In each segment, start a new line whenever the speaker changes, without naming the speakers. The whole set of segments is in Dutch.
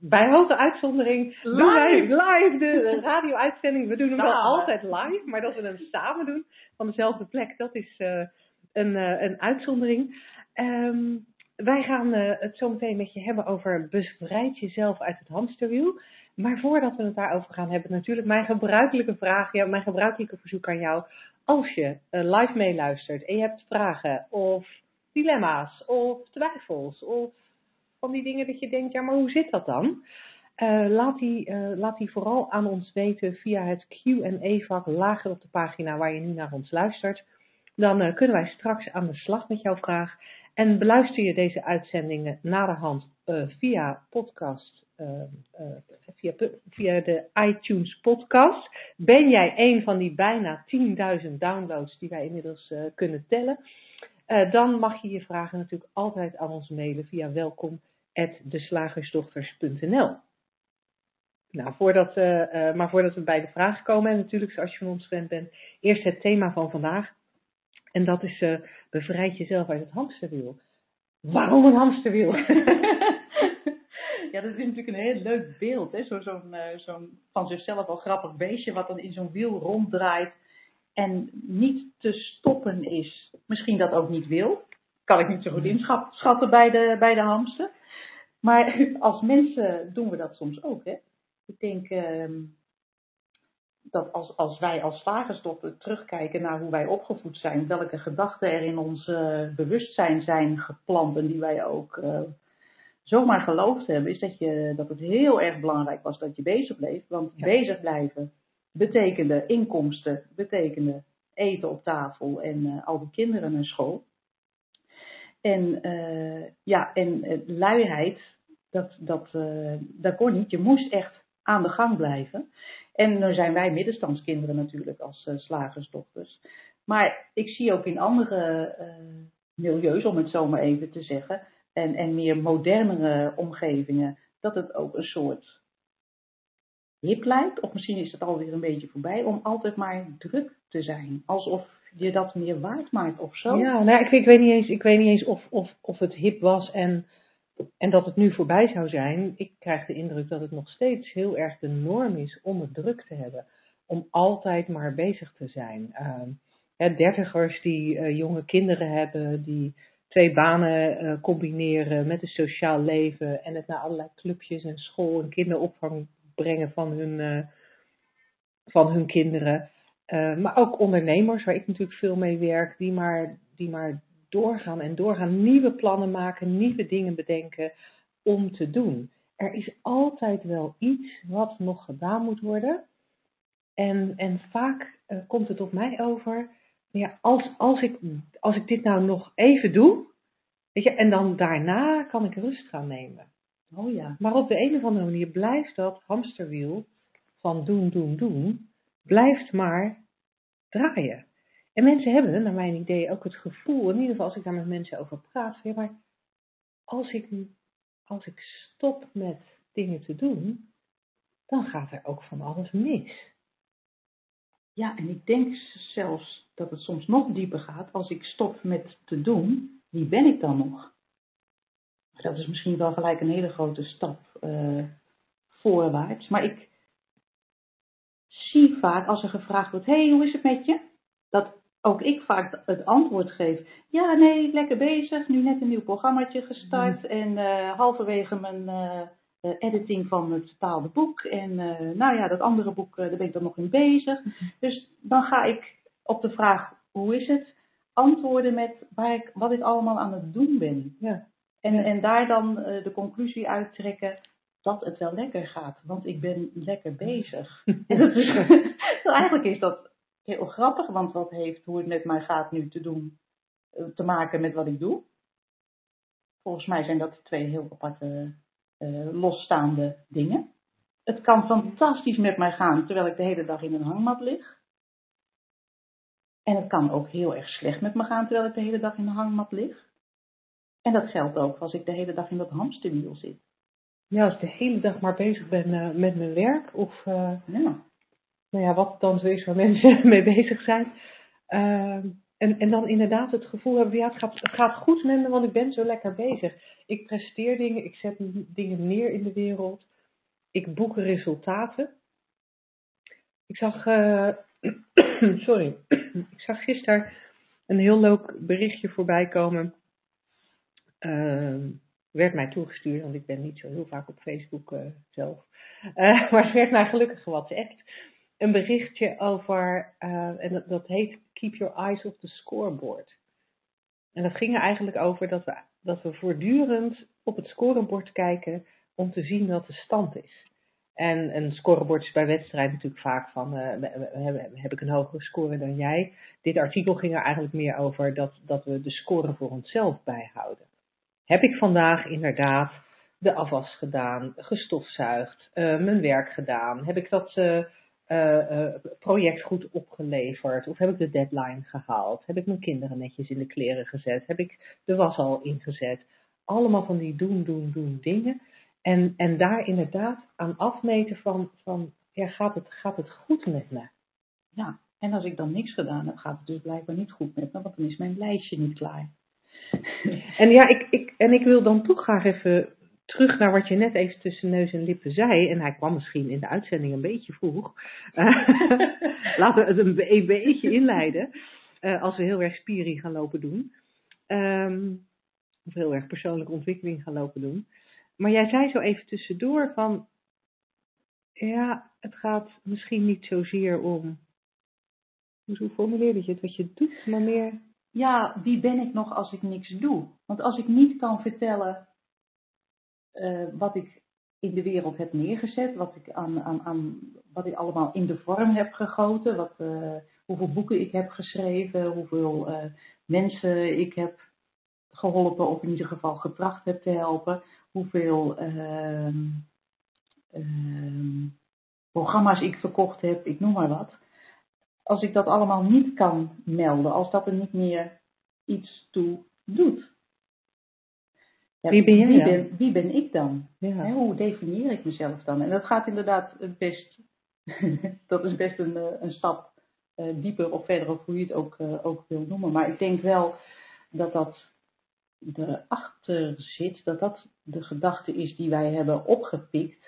bij hoge uitzondering
live.
doen wij live de radio-uitzending. We doen hem wel altijd live, maar dat we hem samen doen van dezelfde plek, dat is uh, een, uh, een uitzondering. Um, wij gaan uh, het zo meteen met je hebben over bevrijd jezelf uit het hamsterwiel. Maar voordat we het daarover gaan hebben, natuurlijk mijn gebruikelijke vraag, ja, mijn gebruikelijke verzoek aan jou. Als je live meeluistert en je hebt vragen of dilemma's of twijfels of van die dingen dat je denkt, ja, maar hoe zit dat dan? Uh, laat, die, uh, laat die vooral aan ons weten via het Q&A-vak lager op de pagina waar je nu naar ons luistert. Dan uh, kunnen wij straks aan de slag met jouw vraag. En beluister je deze uitzendingen naderhand via podcast, via, via de iTunes podcast. Ben jij een van die bijna 10.000 downloads die wij inmiddels kunnen tellen? dan mag je je vragen natuurlijk altijd aan ons mailen via welkom deslagersdochters.nl. Nou, voordat, uh, uh, maar voordat we bij de vragen komen, en natuurlijk zoals je van ons gewend bent, eerst het thema van vandaag. En dat is uh, bevrijd jezelf uit het hamsterwiel. Waarom een hamsterwiel?
ja, dat is natuurlijk een heel leuk beeld. Hè? Zo'n zo zo van zichzelf al grappig beestje wat dan in zo'n wiel ronddraait en niet te stoppen is. Misschien dat ook niet wil. Kan ik niet zo goed inschatten bij de, bij de hamster. Maar als mensen doen we dat soms ook. Hè? Ik denk uh, dat als, als wij als slagersdochter terugkijken naar hoe wij opgevoed zijn, welke gedachten er in ons uh, bewustzijn zijn geplant en die wij ook uh, zomaar geloofd hebben, is dat, je, dat het heel erg belangrijk was dat je bezig bleef. Want ja. bezig blijven betekende inkomsten, betekende eten op tafel en uh, al die kinderen naar school. En, uh, ja, en uh, luiheid, dat, dat, uh, dat kon niet. Je moest echt aan de gang blijven. En dan zijn wij middenstandskinderen natuurlijk als slagersdochters. Maar ik zie ook in andere milieus, om het zo maar even te zeggen, en, en meer modernere omgevingen, dat het ook een soort hip lijkt. Of misschien is het alweer een beetje voorbij, om altijd maar druk te zijn. Alsof je dat meer waard maakt of zo.
Ja, nou, ik, weet niet eens, ik weet niet eens of, of, of het hip was en, en dat het nu voorbij zou zijn. Ik krijg de indruk dat het nog steeds heel erg de norm is om het druk te hebben. Om altijd maar bezig te zijn. Hè, dertigers die uh, jonge kinderen hebben, die twee banen uh, combineren met een sociaal leven en het naar allerlei clubjes en school en kinderopvang brengen van hun, van hun kinderen. Uh, maar ook ondernemers, waar ik natuurlijk veel mee werk, die maar, die maar doorgaan en doorgaan, nieuwe plannen maken, nieuwe dingen bedenken om te doen. Er is altijd wel iets wat nog gedaan moet worden. En, en vaak uh, komt het op mij over, ja, als, als, ik, als ik dit nou nog even doe, weet je, en dan daarna kan ik rust gaan nemen.
Oh ja.
Maar op de een of andere manier blijft dat hamsterwiel van doen, doen, doen, blijft maar draaien. En mensen hebben, naar mijn idee, ook het gevoel, in ieder geval als ik daar met mensen over praat, ja, maar als ik, als ik stop met dingen te doen, dan gaat er ook van alles mis.
Ja, en ik denk zelfs dat het soms nog dieper gaat. Als ik stop met te doen, wie ben ik dan nog? Dat is misschien wel gelijk een hele grote stap uh, voorwaarts. Maar ik, zie vaak als er gevraagd wordt: hey, hoe is het met je? Dat ook ik vaak het antwoord geef: ja, nee, lekker bezig. Nu net een nieuw programmaatje gestart en uh, halverwege mijn uh, editing van het betaalde boek. En nou ja, dat andere boek, daar ben ik dan nog in bezig. Dus dan ga ik op de vraag: hoe is het? Antwoorden met waar ik, wat ik allemaal aan het doen ben.
Ja.
En, en daar dan de conclusie uittrekken dat het wel lekker gaat, want ik ben lekker bezig. en dat is, eigenlijk is dat heel grappig, want wat heeft hoe het met mij gaat nu te doen, te maken met wat ik doe? Volgens mij zijn dat twee heel aparte, uh, losstaande dingen. Het kan fantastisch met mij gaan terwijl ik de hele dag in een hangmat lig. En het kan ook heel erg slecht met me gaan terwijl ik de hele dag in een hangmat lig. En dat geldt ook als ik de hele dag in dat hamsterwiel zit.
Ja, als ik de hele dag maar bezig ben eh, met mijn werk of uh,
Ja.
nou ja, wat het dan zo is waar mensen mee bezig zijn. Ehm, en, en dan inderdaad het gevoel hebben, ja, het gaat, het gaat goed met me, want ik ben zo lekker bezig. Ik presteer dingen, ik zet dingen neer in de wereld. Ik boek resultaten. Ik zag, eh, sorry, ik zag gisteren een heel leuk berichtje voorbij komen. Ehm, werd mij toegestuurd, want ik ben niet zo heel vaak op Facebook eh, zelf. Eh, maar het werd mij gelukkig gewhatsappt. Een berichtje over, eh, en dat, heet Keep Your Eyes off the Scoreboard. En dat ging er eigenlijk over dat we, dat we voortdurend op het scorebord kijken om te zien wat de stand is. En een scorebord is bij wedstrijden natuurlijk vaak van, heb, heb ik een hogere score dan jij? Dit artikel ging er eigenlijk meer over dat, dat we de score voor onszelf bijhouden. Heb ik vandaag inderdaad de afwas gedaan, gestofzuigd, eh, mijn werk gedaan? Heb ik dat eh, eh, project goed opgeleverd? Of heb ik de deadline gehaald? Heb ik mijn kinderen netjes in de kleren gezet? Heb ik de was al ingezet? Allemaal van die doen, doen, doen dingen. En, en daar inderdaad aan afmeten van, van ja, gaat, het, gaat het goed met me?
ja. En als ik dan niks gedaan heb, gaat het dus blijkbaar niet goed met me, want dan is mijn lijstje niet klaar.
En ja, ik, ik, en ik wil dan toch graag even terug naar wat je net even tussen neus en lippen zei. En hij kwam misschien in de uitzending een beetje vroeg. Eh, laten we het een, een beetje inleiden. eh, als we heel erg spiering gaan lopen doen. Ehm, of heel erg persoonlijke ontwikkeling gaan lopen doen. Maar jij zei zo even tussendoor van... Ja, het gaat misschien niet zozeer om... Hoe formuleerde je het? Wat je doet, maar meer...
ja, wie ben ik nog als ik niks doe? Want als ik niet kan vertellen eh, wat ik in de wereld heb neergezet, wat ik, aan, aan, aan, wat ik allemaal in de vorm heb gegoten, wat, eh, hoeveel boeken ik heb geschreven, hoeveel eh, mensen ik heb geholpen, of in ieder geval getracht heb te helpen, hoeveel ehm, ehm, programma's ik verkocht heb, ik noem maar wat. Als ik dat allemaal niet kan melden, als dat er niet meer iets toe doet. Ja,
Wie ben jij
wie ben, wie ben ik dan?
Ja.
hoe definieer ik mezelf dan? En dat gaat inderdaad best, dat is best een, eh, een stap eh, dieper of verder, of hoe je het ook, eh, ook wil noemen. Maar ik denk wel dat dat erachter zit, dat dat de gedachte is die wij hebben opgepikt.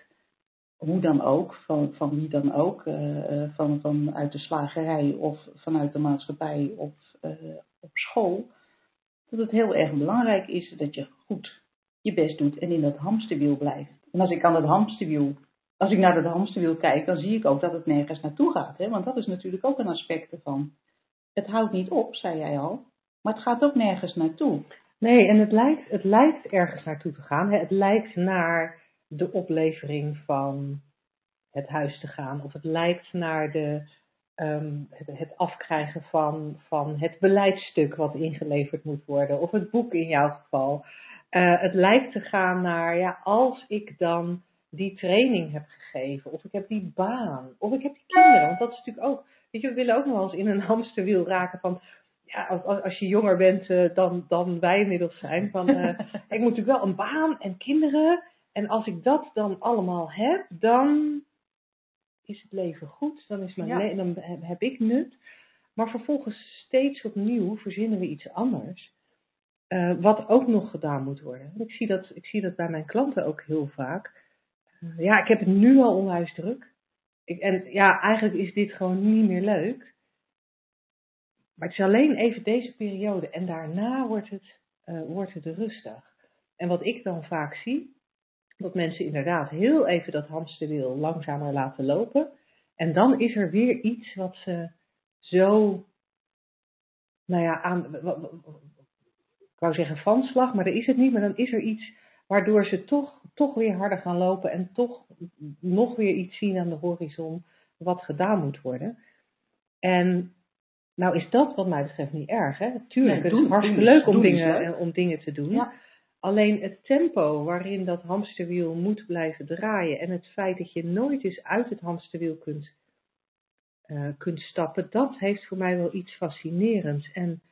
Hoe dan ook, van, van wie dan ook, eh, eh, van, vanuit de slagerij of vanuit de maatschappij of eh, op school. Dat het heel erg belangrijk is dat je goed je best doet en in dat hamsterwiel blijft. En als ik aan dat hamsterwiel, als ik naar dat hamsterwiel kijk, dan zie ik ook dat het nergens naartoe gaat. Hè? Want dat is natuurlijk ook een aspect ervan. Het houdt niet op, zei jij al, maar het gaat ook nergens naartoe.
Nee, en het lijkt, het lijkt ergens naartoe te gaan. Het lijkt naar de oplevering van het huis te gaan. Of het lijkt naar de, ehm, het, het afkrijgen van, van het beleidstuk wat ingeleverd moet worden. Of het boek in jouw geval. Eh, het lijkt te gaan naar, ja, als ik dan die training heb gegeven. Of ik heb die baan. Of ik heb die kinderen. Want dat is natuurlijk ook, weet je, we willen ook nog wel eens in een hamsterwiel raken van ja, als, als- als je jonger bent eh, dan, dan wij inmiddels zijn. Van, eh, ik moet natuurlijk wel een baan en kinderen. En als ik dat dan allemaal heb, dan is het leven goed. Dan, is mijn
Ja.
le- dan heb, ik nut. Maar vervolgens steeds opnieuw verzinnen we iets anders. eh, wat ook nog gedaan moet worden. Ik zie dat, ik zie dat bij mijn klanten ook heel vaak. Eh, ja, ik heb het nu al onwijs druk. Ik, en ja, eigenlijk is dit gewoon niet meer leuk. Maar het is alleen even deze periode en daarna wordt het, eh, wordt het rustig. En wat ik dan vaak zie, dat mensen inderdaad heel even dat hamsterwiel langzamer laten lopen. En dan is er weer iets wat ze zo, nou ja, aan, ik wou zeggen van slag, maar dat is het niet. Maar dan is er iets waardoor ze toch, toch weer harder gaan lopen en toch nog weer iets zien aan de horizon wat gedaan moet worden. En nou is dat wat mij betreft niet erg. Hè? Tuurlijk,
Nee,
het is hartstikke leuk om dingen, om dingen te doen.
Ja.
Alleen het tempo waarin dat hamsterwiel moet blijven draaien en het feit dat je nooit eens uit het hamsterwiel kunt, uh, kunt stappen, dat heeft voor mij wel iets fascinerends. En,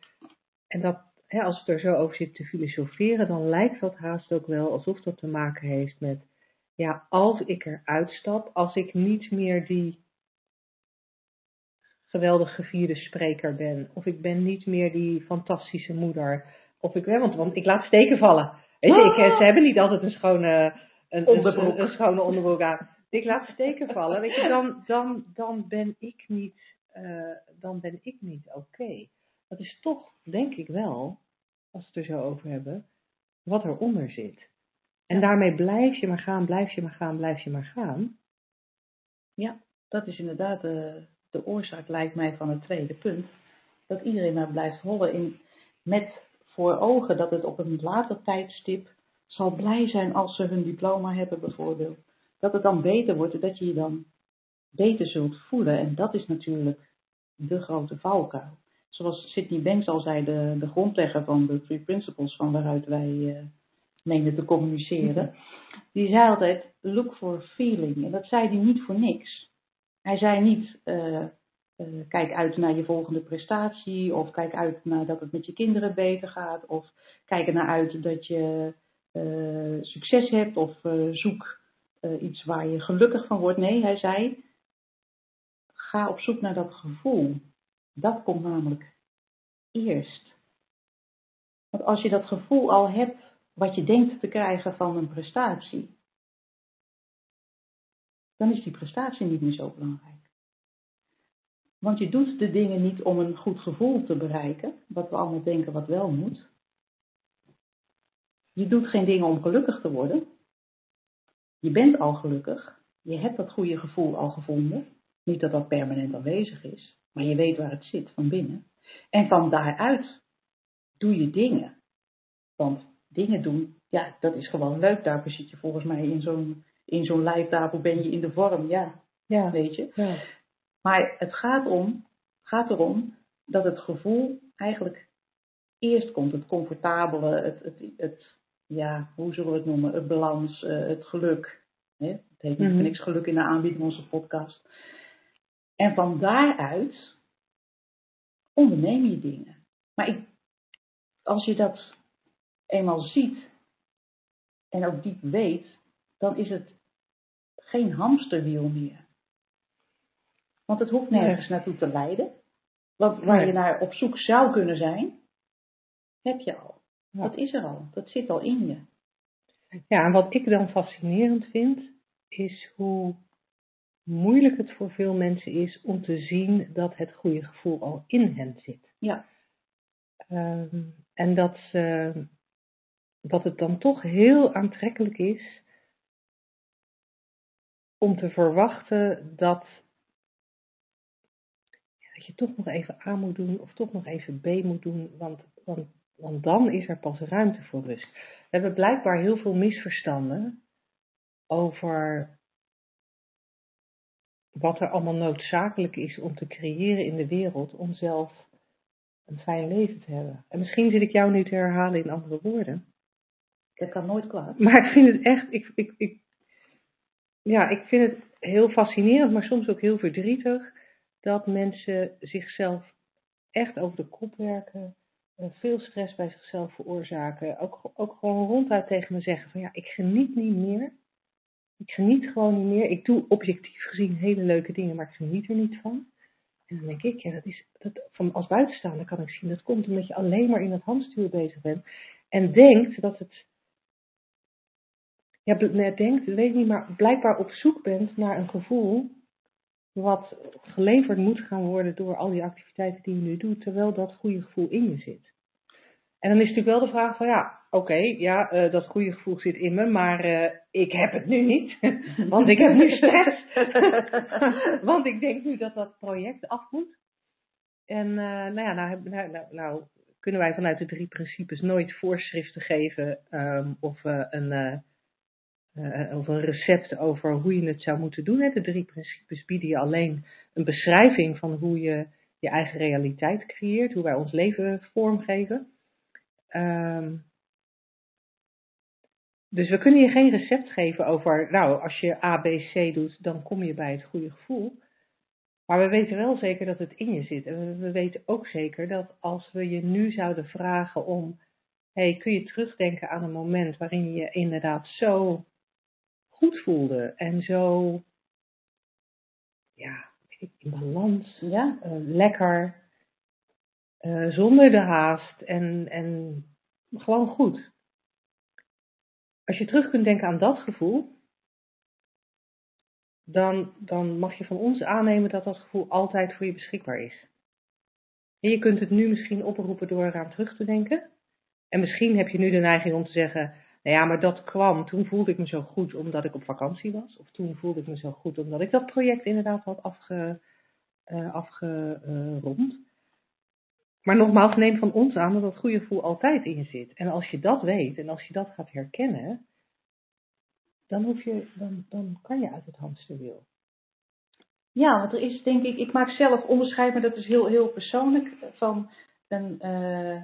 en dat, hè, als ik er zo over zit te filosoferen, dan lijkt dat haast ook wel alsof dat te maken heeft met, ja, als ik eruit stap, als ik niet meer die geweldig gevierde spreker ben, of ik ben niet meer die fantastische moeder, of ik want, want ik laat steken vallen. Weet je, ik, eh, ze hebben niet altijd een schone, een, onderbroek. Een, een, schone onderbroek aan. Ik laat steken vallen. Weet je, dan, dan, dan ben ik niet, uh, dan ben ik niet oké. Okay. Dat is toch, denk ik wel, als we het er zo over hebben, wat eronder zit. En daarmee blijf je maar gaan, blijf je maar gaan, blijf je maar gaan.
Ja, dat is inderdaad de, de oorzaak, lijkt mij, van het tweede punt. Dat iedereen maar blijft hollen in, met voor ogen dat het op een later tijdstip zal blij zijn als ze hun diploma hebben bijvoorbeeld. Dat het dan beter wordt en dat je je dan beter zult voelen. En dat is natuurlijk de grote valkuil. Zoals Sidney Banks al zei, de, de grondlegger van de Three Principles van waaruit wij uh, menen te communiceren. Die zei altijd, look for feeling. En dat zei hij niet voor niks. Hij zei niet, uh, uh, kijk uit naar je volgende prestatie, of kijk uit naar dat het met je kinderen beter gaat, of kijk er naar uit dat je uh, succes hebt, of uh, zoek iets waar je gelukkig van wordt. Nee, hij zei, ga op zoek naar dat gevoel. Dat komt namelijk eerst. Want als je dat gevoel al hebt, wat je denkt te krijgen van een prestatie, dan is die prestatie niet meer zo belangrijk. Want je doet de dingen niet om een goed gevoel te bereiken, wat we allemaal denken wat wel moet. Je doet geen dingen om gelukkig te worden. Je bent al gelukkig. Je hebt dat goede gevoel al gevonden. Niet dat dat permanent aanwezig is, maar je weet waar het zit van binnen. En van daaruit doe je dingen. Want dingen doen, ja, dat is gewoon leuk. Daarvoor zit je volgens mij in zo'n in zo'n lijf, daarvoor ben je in de vorm, ja. Ja. Weet je? Ja. Maar het gaat, om, gaat erom dat het gevoel eigenlijk eerst komt. Het comfortabele, het, het, het ja, hoe zullen we het noemen? Het balans, uh, het geluk. Hè? Het heet niet mm niks geluk in de aanbieding onze podcast. En van daaruit onderneem je dingen. Maar ik, als je dat eenmaal ziet en ook diep weet, dan is het geen hamsterwiel meer. Want het hoeft nergens naartoe te leiden. Want waar je naar op zoek zou kunnen zijn, heb je al. Dat is er al. Dat zit al in je.
Ja, en wat ik dan fascinerend vind, is hoe moeilijk het voor veel mensen is om te zien dat het goede gevoel al in hen zit. Ja. Um, en dat, dat het dan toch heel aantrekkelijk is om te verwachten dat je toch nog even A moet doen of toch nog even B moet doen, want, want, want dan is er pas ruimte voor rust. We hebben blijkbaar heel veel misverstanden over wat er allemaal noodzakelijk is om te creëren in de wereld om zelf een fijn leven te hebben. En misschien zit ik jou nu te herhalen in andere woorden.
Dat kan nooit klaar.
Maar ik vind het echt, ik, ik, ik, ja, ik vind het heel fascinerend, maar soms ook heel verdrietig dat mensen zichzelf echt over de kop werken, veel stress bij zichzelf veroorzaken, ook, ook gewoon ronduit tegen me zeggen van ja, ik geniet niet meer. Ik geniet gewoon niet meer. Ik doe objectief gezien hele leuke dingen, maar ik geniet er niet van. En dan denk ik, ja, dat is, dat, van, als buitenstaander kan ik zien, dat komt omdat je alleen maar in dat handstuur bezig bent. En denkt dat het, ja, denkt, weet niet, maar blijkbaar op zoek bent naar een gevoel wat geleverd moet gaan worden door al die activiteiten die je nu doet, terwijl dat goede gevoel in je zit. En dan is natuurlijk wel de vraag van ja, oké, ja, uh, dat goede gevoel zit in me, maar uh, ik heb het nu niet, want ik heb nu stress. want ik denk nu dat dat project af moet. En uh, nou ja, nou, nou, nou, nou, kunnen wij vanuit de drie principes nooit voorschriften geven um, of een uh, of een recept over hoe je het zou moeten doen. De drie principes bieden je alleen een beschrijving van hoe je je eigen realiteit creëert, hoe wij ons leven vormgeven. Um, Dus we kunnen je geen recept geven over, nou, als je A, B, C doet, dan kom je bij het goede gevoel. Maar we weten wel zeker dat het in je zit. En we weten ook zeker dat als we je nu zouden vragen om, hey, kun je terugdenken aan een moment waarin je inderdaad zo goed voelde en zo, ja, in balans,
Ja.
eh, lekker, eh, zonder de haast en, en gewoon goed. Als je terug kunt denken aan dat gevoel, dan, dan mag je van ons aannemen dat dat gevoel altijd voor je beschikbaar is. En je kunt het nu misschien oproepen door eraan terug te denken. En misschien heb je nu de neiging om te zeggen, nou ja, maar dat kwam, toen voelde ik me zo goed omdat ik op vakantie was. Of toen voelde ik me zo goed omdat ik dat project inderdaad had eh, afgerond. Maar nogmaals, neem van ons aan dat dat goede gevoel altijd in je zit. En als je dat weet en als je dat gaat herkennen, dan, hoef je, dan, dan kan je uit het hamsterwiel.
Ja, want er is denk ik, ik maak zelf onderscheid, maar dat is heel, heel persoonlijk, van een eh,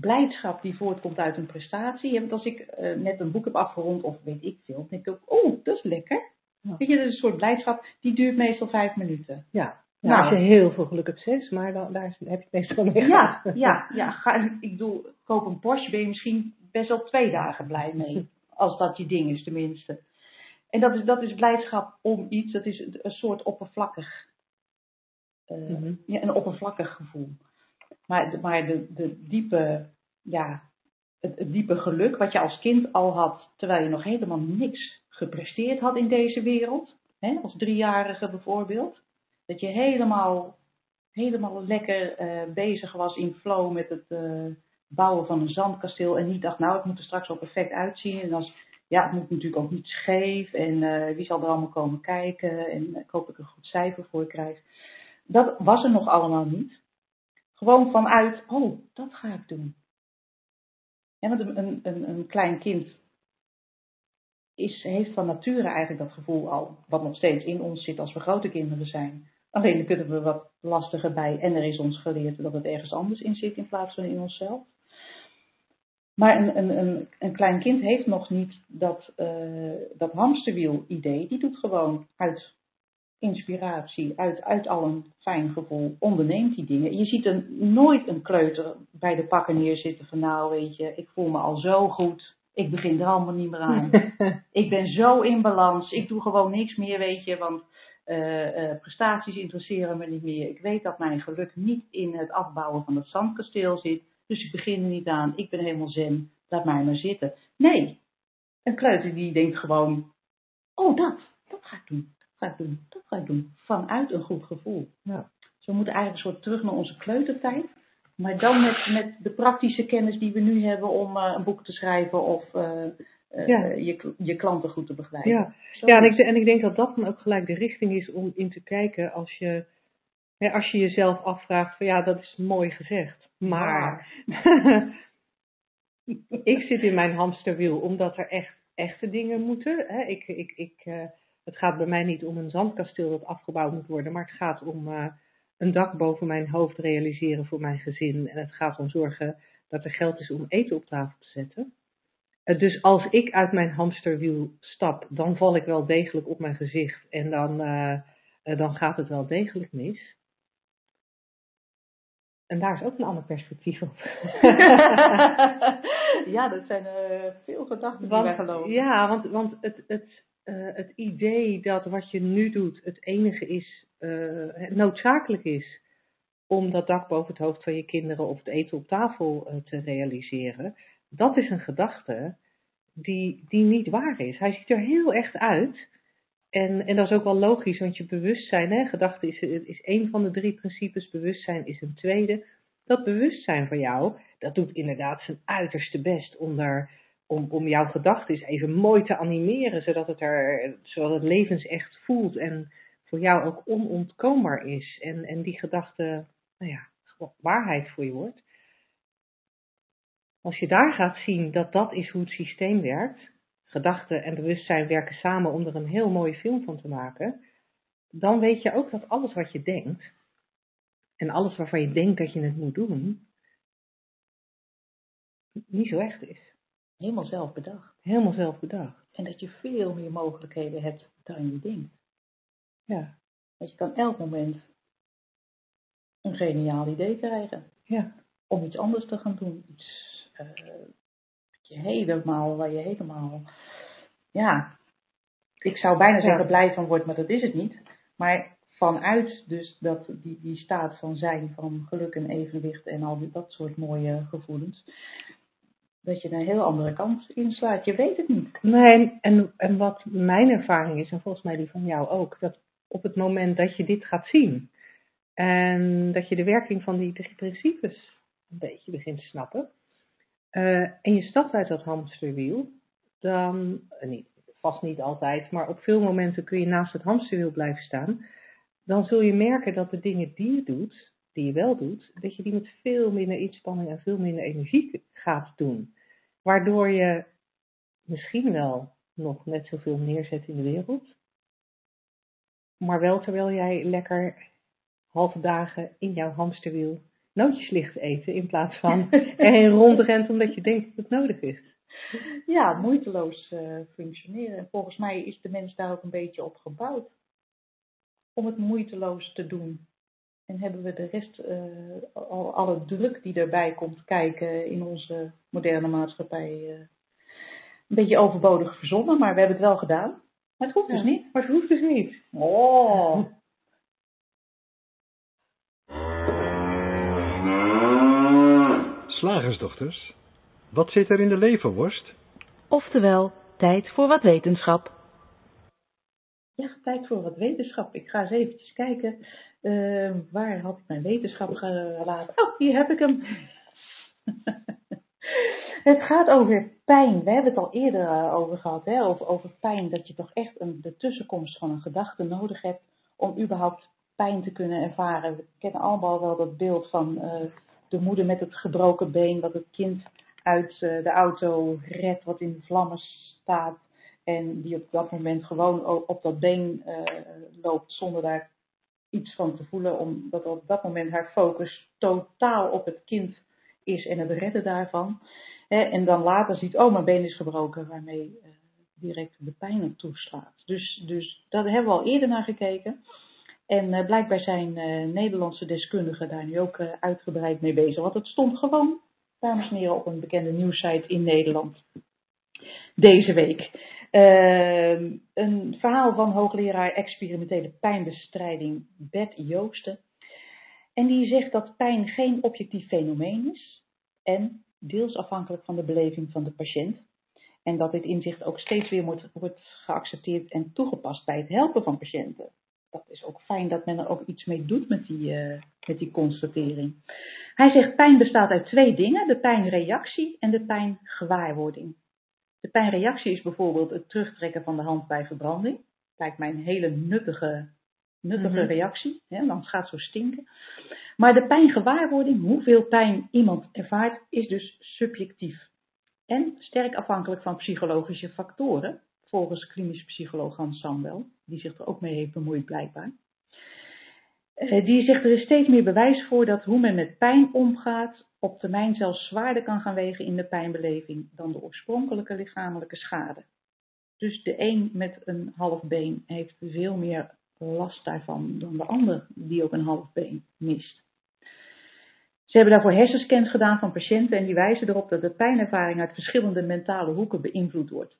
blijdschap die voortkomt uit een prestatie. En Want als ik eh, net een boek heb afgerond, of weet ik veel, dan denk ik ook, oh, dat is lekker.
Ja.
Weet je, dat is een soort blijdschap, die duurt meestal vijf minuten.
Ja,
Nou.
nou, als je heel veel geluk hebt, zes, maar dan, daar heb je het meestal mee
Ja, ja, ja. Ga, ik bedoel, koop een Porsche, ben je misschien best wel twee dagen blij mee. Als dat je ding is tenminste. En dat is, dat is blijdschap om iets, dat is een, een soort oppervlakkig, eh,
Mhm.
ja, een oppervlakkig gevoel. Maar, maar de, diepe, ja, het, het diepe geluk wat je als kind al had, terwijl je nog helemaal niks gepresteerd had in deze wereld, hè, als driejarige bijvoorbeeld, dat je helemaal, helemaal lekker eh, bezig was in flow met het eh, bouwen van een zandkasteel en niet dacht, nou, het moet er straks wel perfect uitzien. En als, ja, het moet natuurlijk ook niet scheef en eh, wie zal er allemaal komen kijken en ik hoop dat ik een goed cijfer voor krijg. Dat was er nog allemaal niet. Gewoon vanuit, oh, dat ga ik doen. Want een, een, een, klein kind is, heeft van nature eigenlijk dat gevoel al, wat nog steeds in ons zit als we grote kinderen zijn. Alleen dan kunnen we wat lastiger bij en er is ons geleerd dat het ergens anders in zit in plaats van in onszelf. Maar een, een, een, een klein kind heeft nog niet dat, eh, dat hamsterwiel-idee. Die doet gewoon uit inspiratie, uit, uit al een fijn gevoel, onderneemt die dingen. Je ziet een, nooit een kleuter bij de pakken neerzitten van nou weet je, ik voel me al zo goed, ik begin er allemaal niet meer aan. ik ben zo in balans, ik doe gewoon niks meer weet je, want eh, eh, prestaties interesseren me niet meer. Ik weet dat mijn geluk niet in het afbouwen van het zandkasteel zit, dus ik begin er niet aan, ik ben helemaal zen, laat mij maar zitten. Nee, een kleuter die denkt gewoon, oh dat, dat ga ik doen ga ik doen, dat ga ik doen. Vanuit een goed gevoel.
Ja.
Dus we moeten eigenlijk een soort terug naar onze kleutertijd. Maar dan met, met de praktische kennis die we nu hebben om eh, een boek te schrijven of eh, eh,
Ja.
je, je klanten goed te begeleiden.
Ja,
Zo.
ja en, ik, en ik denk dat dat dan ook gelijk de richting is om in te kijken als je, hè, als je jezelf afvraagt van ja, dat is mooi gezegd. Maar ik zit in mijn hamsterwiel omdat er echt echte dingen moeten. Hè. Ik, ik, ik, het gaat bij mij niet om een zandkasteel dat afgebouwd moet worden, maar het gaat om eh, een dak boven mijn hoofd realiseren voor mijn gezin. En het gaat om zorgen dat er geld is om eten op tafel te zetten. Eh, Dus als ik uit mijn hamsterwiel stap, dan val ik wel degelijk op mijn gezicht en dan, eh, dan gaat het wel degelijk mis. En daar is ook een ander perspectief op.
ja, dat zijn veel gedachten die
Want,
geloven.
ja, want, want het, het, eh, het idee dat wat je nu doet het enige is, eh, noodzakelijk is om dat dak boven het hoofd van je kinderen of het eten op tafel eh, te realiseren, dat is een gedachte die, die niet waar is. Hij ziet er heel echt uit. En, en dat is ook wel logisch, want je bewustzijn, hè, gedachte is, is één van de drie principes, bewustzijn is een tweede. Dat bewustzijn van jou, dat doet inderdaad zijn uiterste best om, daar, om, jouw gedachten eens even mooi te animeren, zodat het, er, zodat het levensecht voelt en voor jou ook onontkoombaar is. En, en die gedachte, nou ja, waarheid voor je wordt. Als je daar gaat zien dat dat is hoe het systeem werkt, gedachten en bewustzijn werken samen om er een heel mooie film van te maken, dan weet je ook dat alles wat je denkt en alles waarvan je denkt dat je het moet doen, niet zo echt is.
Helemaal zelf bedacht.
Helemaal zelf bedacht.
En dat je veel meer mogelijkheden hebt dan je denkt.
Ja.
Want je kan elk moment een geniaal idee krijgen.
Ja.
Om iets anders te gaan doen. Iets uh, je helemaal, waar je helemaal, ja, ik zou bijna zeggen blij van wordt, maar dat is het niet. Maar vanuit dus dat, die, die staat van zijn, van geluk en evenwicht en al die, dat soort mooie gevoelens, dat je een heel andere kant inslaat. Je weet het niet.
Nee, en, en wat mijn ervaring is, en volgens mij die van jou ook, dat op het moment dat je dit gaat zien en dat je de werking van die drie principes een beetje begint te snappen, uh, en je stapt uit dat hamsterwiel, dan, uh, niet, vast niet altijd, maar op veel momenten kun je naast het hamsterwiel blijven staan, dan zul je merken dat de dingen die je doet, die je wel doet, dat je die met veel minder inspanning en veel minder energie gaat doen. Waardoor je misschien wel nog net zoveel neerzet in de wereld, maar wel terwijl jij lekker halve dagen in jouw hamsterwiel nootjes ligt eten in plaats van erheen rondrent omdat je denkt dat het nodig is.
Ja, moeiteloos uh, functioneren. En volgens mij is de mens daar ook een beetje op gebouwd. Om het moeiteloos te doen. En hebben we de rest, uh, al, alle druk die erbij komt kijken in onze moderne maatschappij, uh, een beetje overbodig verzonnen. Maar we hebben het wel gedaan. Maar het hoeft
ja.
dus niet.
Maar het hoeft dus niet.
Oh.
Slagersdochters, wat zit er in de leverworst?
Oftewel, tijd voor wat wetenschap.
Ja, tijd voor wat wetenschap. Ik ga eens eventjes kijken. Uh, waar had ik mijn wetenschap gelaten? Oh, hier heb ik hem. het gaat over pijn. We hebben het al eerder uh, over gehad. Hè? Over, over pijn. Dat je toch echt een, de tussenkomst van een gedachte nodig hebt. Om überhaupt pijn te kunnen ervaren. We kennen allemaal wel dat beeld van uh, de moeder met het gebroken been. Wat het kind uit uh, de auto redt. Wat in vlammen staat. En die op dat moment gewoon op dat been uh, loopt zonder daar iets van te voelen. Omdat op dat moment haar focus totaal op het kind is en het redden daarvan. Hè, en dan later ziet, oh mijn been is gebroken, waarmee uh, direct de pijn op toeslaat. Dus, dus daar hebben we al eerder naar gekeken. En uh, blijkbaar zijn Nederlandse deskundigen daar nu ook uitgebreid mee bezig. Want het stond gewoon, dames en heren, op een bekende nieuwssite in Nederland deze week. Uh, een verhaal van hoogleraar experimentele pijnbestrijding Bert Joosten. En die zegt dat pijn geen objectief fenomeen is en deels afhankelijk van de beleving van de patiënt. En dat dit inzicht ook steeds weer wordt, wordt geaccepteerd en toegepast bij het helpen van patiënten. Dat is ook fijn dat men er ook iets mee doet met die, uh, met die constatering. Hij zegt pijn bestaat uit twee dingen, de pijnreactie en de pijngewaarwording. De pijnreactie is bijvoorbeeld het terugtrekken van de hand bij verbranding. Lijkt mij een hele nuttige, nuttige mm-hmm. reactie, hè, want het gaat zo stinken. Maar de pijngewaarwording, hoeveel pijn iemand ervaart, is dus subjectief. En sterk afhankelijk van psychologische factoren, volgens klinisch psycholoog Hans Sandel, die zich er ook mee heeft bemoeid blijkbaar. Uh, die zegt er is steeds meer bewijs voor dat hoe men met pijn omgaat op termijn zelfs zwaarder kan gaan wegen in de pijnbeleving dan de oorspronkelijke lichamelijke schade. Dus de een met een half been heeft veel meer last daarvan dan de ander die ook een half been mist. Ze hebben daarvoor hersenscans gedaan van patiënten en die wijzen erop dat de pijnervaring uit verschillende mentale hoeken beïnvloed wordt.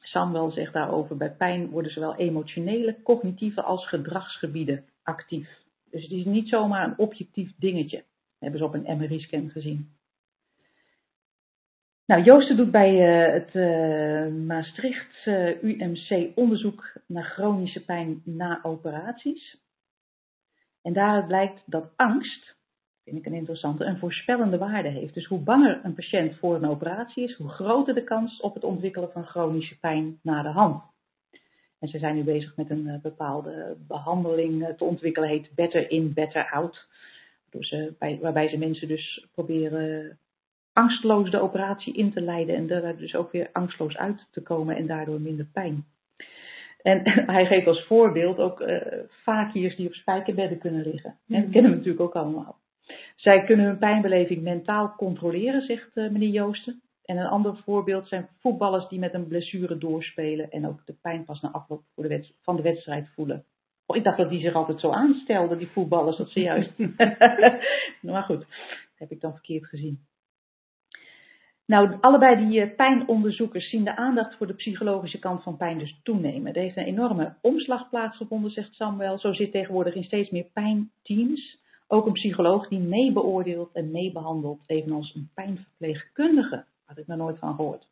Samuel zegt daarover, bij pijn worden zowel emotionele, cognitieve als gedragsgebieden actief. Dus het is niet zomaar een objectief dingetje hebben ze op een MRI-scan gezien. Nou, Joosten doet bij uh, het uh, Maastricht uh, UMC onderzoek naar chronische pijn na operaties. En daaruit blijkt dat angst, vind ik een interessante, een voorspellende waarde heeft. Dus hoe banger een patiënt voor een operatie is, hoe groter de kans op het ontwikkelen van chronische pijn na de hand. En ze zijn nu bezig met een bepaalde behandeling te ontwikkelen, heet Better In, Better Out. Bij, waarbij ze mensen dus proberen angstloos de operatie in te leiden en daar dus ook weer angstloos uit te komen en daardoor minder pijn. En hij geeft als voorbeeld ook uh, fakiers die op spijkerbedden kunnen liggen. En dat kennen we natuurlijk ook allemaal. Zij kunnen hun pijnbeleving mentaal controleren, zegt uh, meneer Joosten. En een ander voorbeeld zijn voetballers die met een blessure doorspelen en ook de pijn pas na afloop voor de wedst- van de wedstrijd voelen. Oh, ik dacht dat die zich altijd zo aanstelden, die voetballers, dat ze juist. maar goed, dat heb ik dan verkeerd gezien. Nou, allebei die eh, pijnonderzoekers zien de aandacht voor de psychologische kant van pijn dus toenemen. Er heeft een enorme omslag plaatsgevonden, zegt Samuel. Zo zit tegenwoordig in steeds meer pijnteams ook een psycholoog die mee beoordeelt en mee behandelt, evenals een pijnverpleegkundige. Had ik nog nooit van gehoord.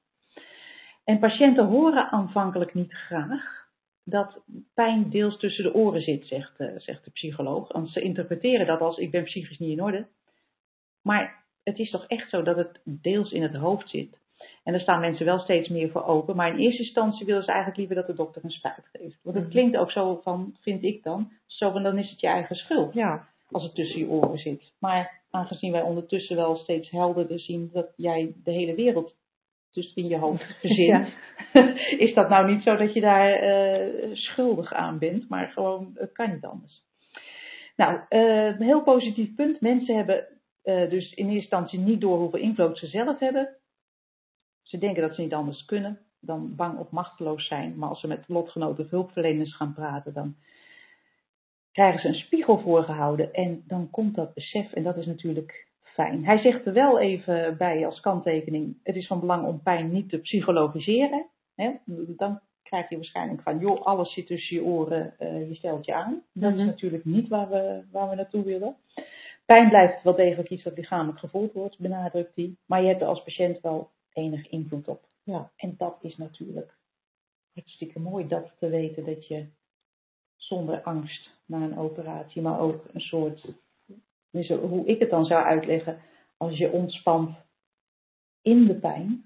En patiënten horen aanvankelijk niet graag dat pijn deels tussen de oren zit, zegt, eh, zegt de psycholoog. Want ze interpreteren dat als ik ben psychisch niet in orde. Maar het is toch echt zo dat het deels in het hoofd zit. En daar staan mensen wel steeds meer voor open. Maar in eerste instantie willen ze eigenlijk liever dat de dokter een spuit geeft. Want het
Mhm.
klinkt ook zo van, vind ik dan, zo van dan is het je eigen schuld
Ja,
als het tussen je oren zit. Maar aangezien wij ondertussen wel steeds helderder zien dat jij de hele wereld tussen in je hoofd verzint, is dat nou niet zo dat je daar eh, schuldig aan bent, maar gewoon, het kan niet anders. Nou, eh, een heel positief punt. Mensen hebben eh, dus in eerste instantie niet door hoeveel invloed ze zelf hebben. Ze denken dat ze niet anders kunnen dan bang of machteloos zijn. Maar als ze met lotgenoten of hulpverleners gaan praten, dan krijgen ze een spiegel voorgehouden en dan komt dat besef en dat is natuurlijk fijn. Hij zegt er wel even bij als kanttekening, het is van belang om pijn niet te psychologiseren. Hè? Dan krijg je waarschijnlijk van, joh, alles zit tussen je oren, eh, je stelt je aan. Dat is
Mhm.
natuurlijk niet waar we, waar we naartoe willen. Pijn blijft wel degelijk iets wat lichamelijk gevoeld wordt, benadrukt hij. Maar je hebt er als patiënt wel enig invloed op.
Ja.
En dat is natuurlijk hartstikke mooi, dat te weten dat je zonder angst na een operatie, maar ook een soort, dus hoe ik het dan zou uitleggen, als je ontspant in de pijn,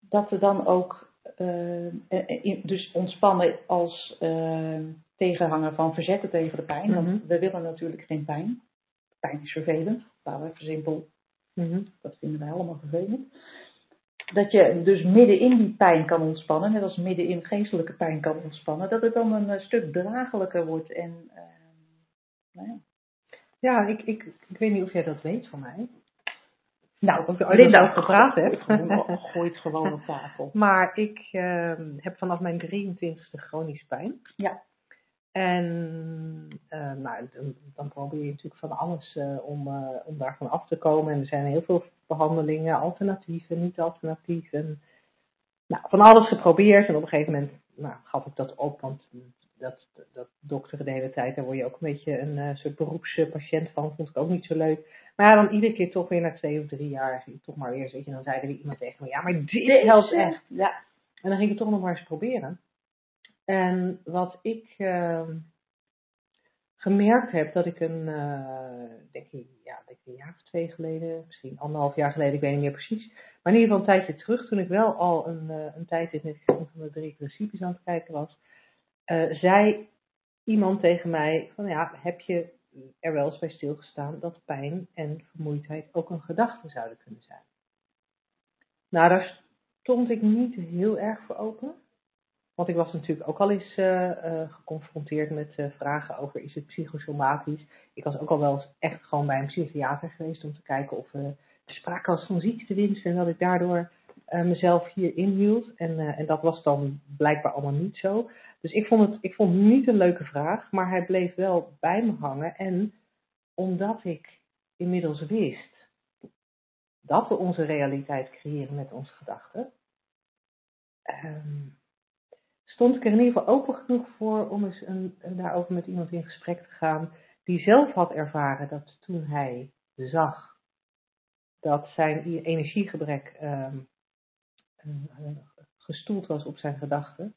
dat er dan ook, eh, eh, dus ontspannen als eh, tegenhanger van verzetten tegen de pijn,
Mhm.
want we willen natuurlijk geen pijn. Pijn is vervelend, laten we even simpel
Mhm.
dat vinden wij allemaal vervelend. Dat je dus midden in die pijn kan ontspannen, net als midden in geestelijke pijn kan ontspannen, dat het dan een eh, stuk draaglijker wordt. En, eh, nou ja.
ja ik, ik, ik weet niet of jij dat weet van mij.
Nou,
Of je ooit eens over gepraat hebt.
Gewoon, gooi het gewoon op tafel.
Maar ik ehm, heb vanaf mijn 23e chronisch pijn.
Ja.
En eh, nou, dan, probeer je natuurlijk van alles eh, om, om daarvan af te komen. En er zijn heel veel behandelingen, alternatieven, niet alternatieven. Nou, van alles geprobeerd. En op een gegeven moment nou, gaf ik dat op, want dat, dat dokteren de hele tijd, daar word je ook een beetje een eh, soort beroepspatiënt van. Vond ik ook niet zo leuk. Maar ja, dan iedere keer toch weer na twee of drie jaar, toch maar weer, weet je, dan zei er weer iemand tegen me, ja, maar dit helpt echt.
Ja.
En dan ging ik het toch nog maar eens proberen. En wat ik eh, gemerkt heb, dat ik een, eh, denk ik, ja, denk ik een jaar of twee geleden, misschien anderhalf jaar geleden, ik weet niet meer precies. Maar in ieder geval een tijdje terug, toen ik wel al een, eh, een tijd in het van de drie principes aan het kijken was, eh, zei iemand tegen mij van ja, heb je er wel eens bij stilgestaan dat pijn en vermoeidheid ook een gedachte zouden kunnen zijn? Nou, daar stond ik niet heel erg voor open. Want ik was natuurlijk ook al eens eh, eh, geconfronteerd met eh, vragen over is het psychosomatisch. Ik was ook al wel eens echt gewoon bij een psychiater geweest om te kijken of er sprake was van ziektewinst en dat ik daardoor mezelf hier inhield. En, en dat was dan blijkbaar allemaal niet zo. Dus ik vond het ik vond niet een leuke vraag, maar hij bleef wel bij me hangen. En omdat ik inmiddels wist dat we onze realiteit creëren met onze gedachten, ehm, stond ik er in ieder geval open genoeg voor om eens een, daarover met iemand in gesprek te gaan die zelf had ervaren dat toen hij zag dat zijn energiegebrek ehm, eh, gestoeld was op zijn gedachten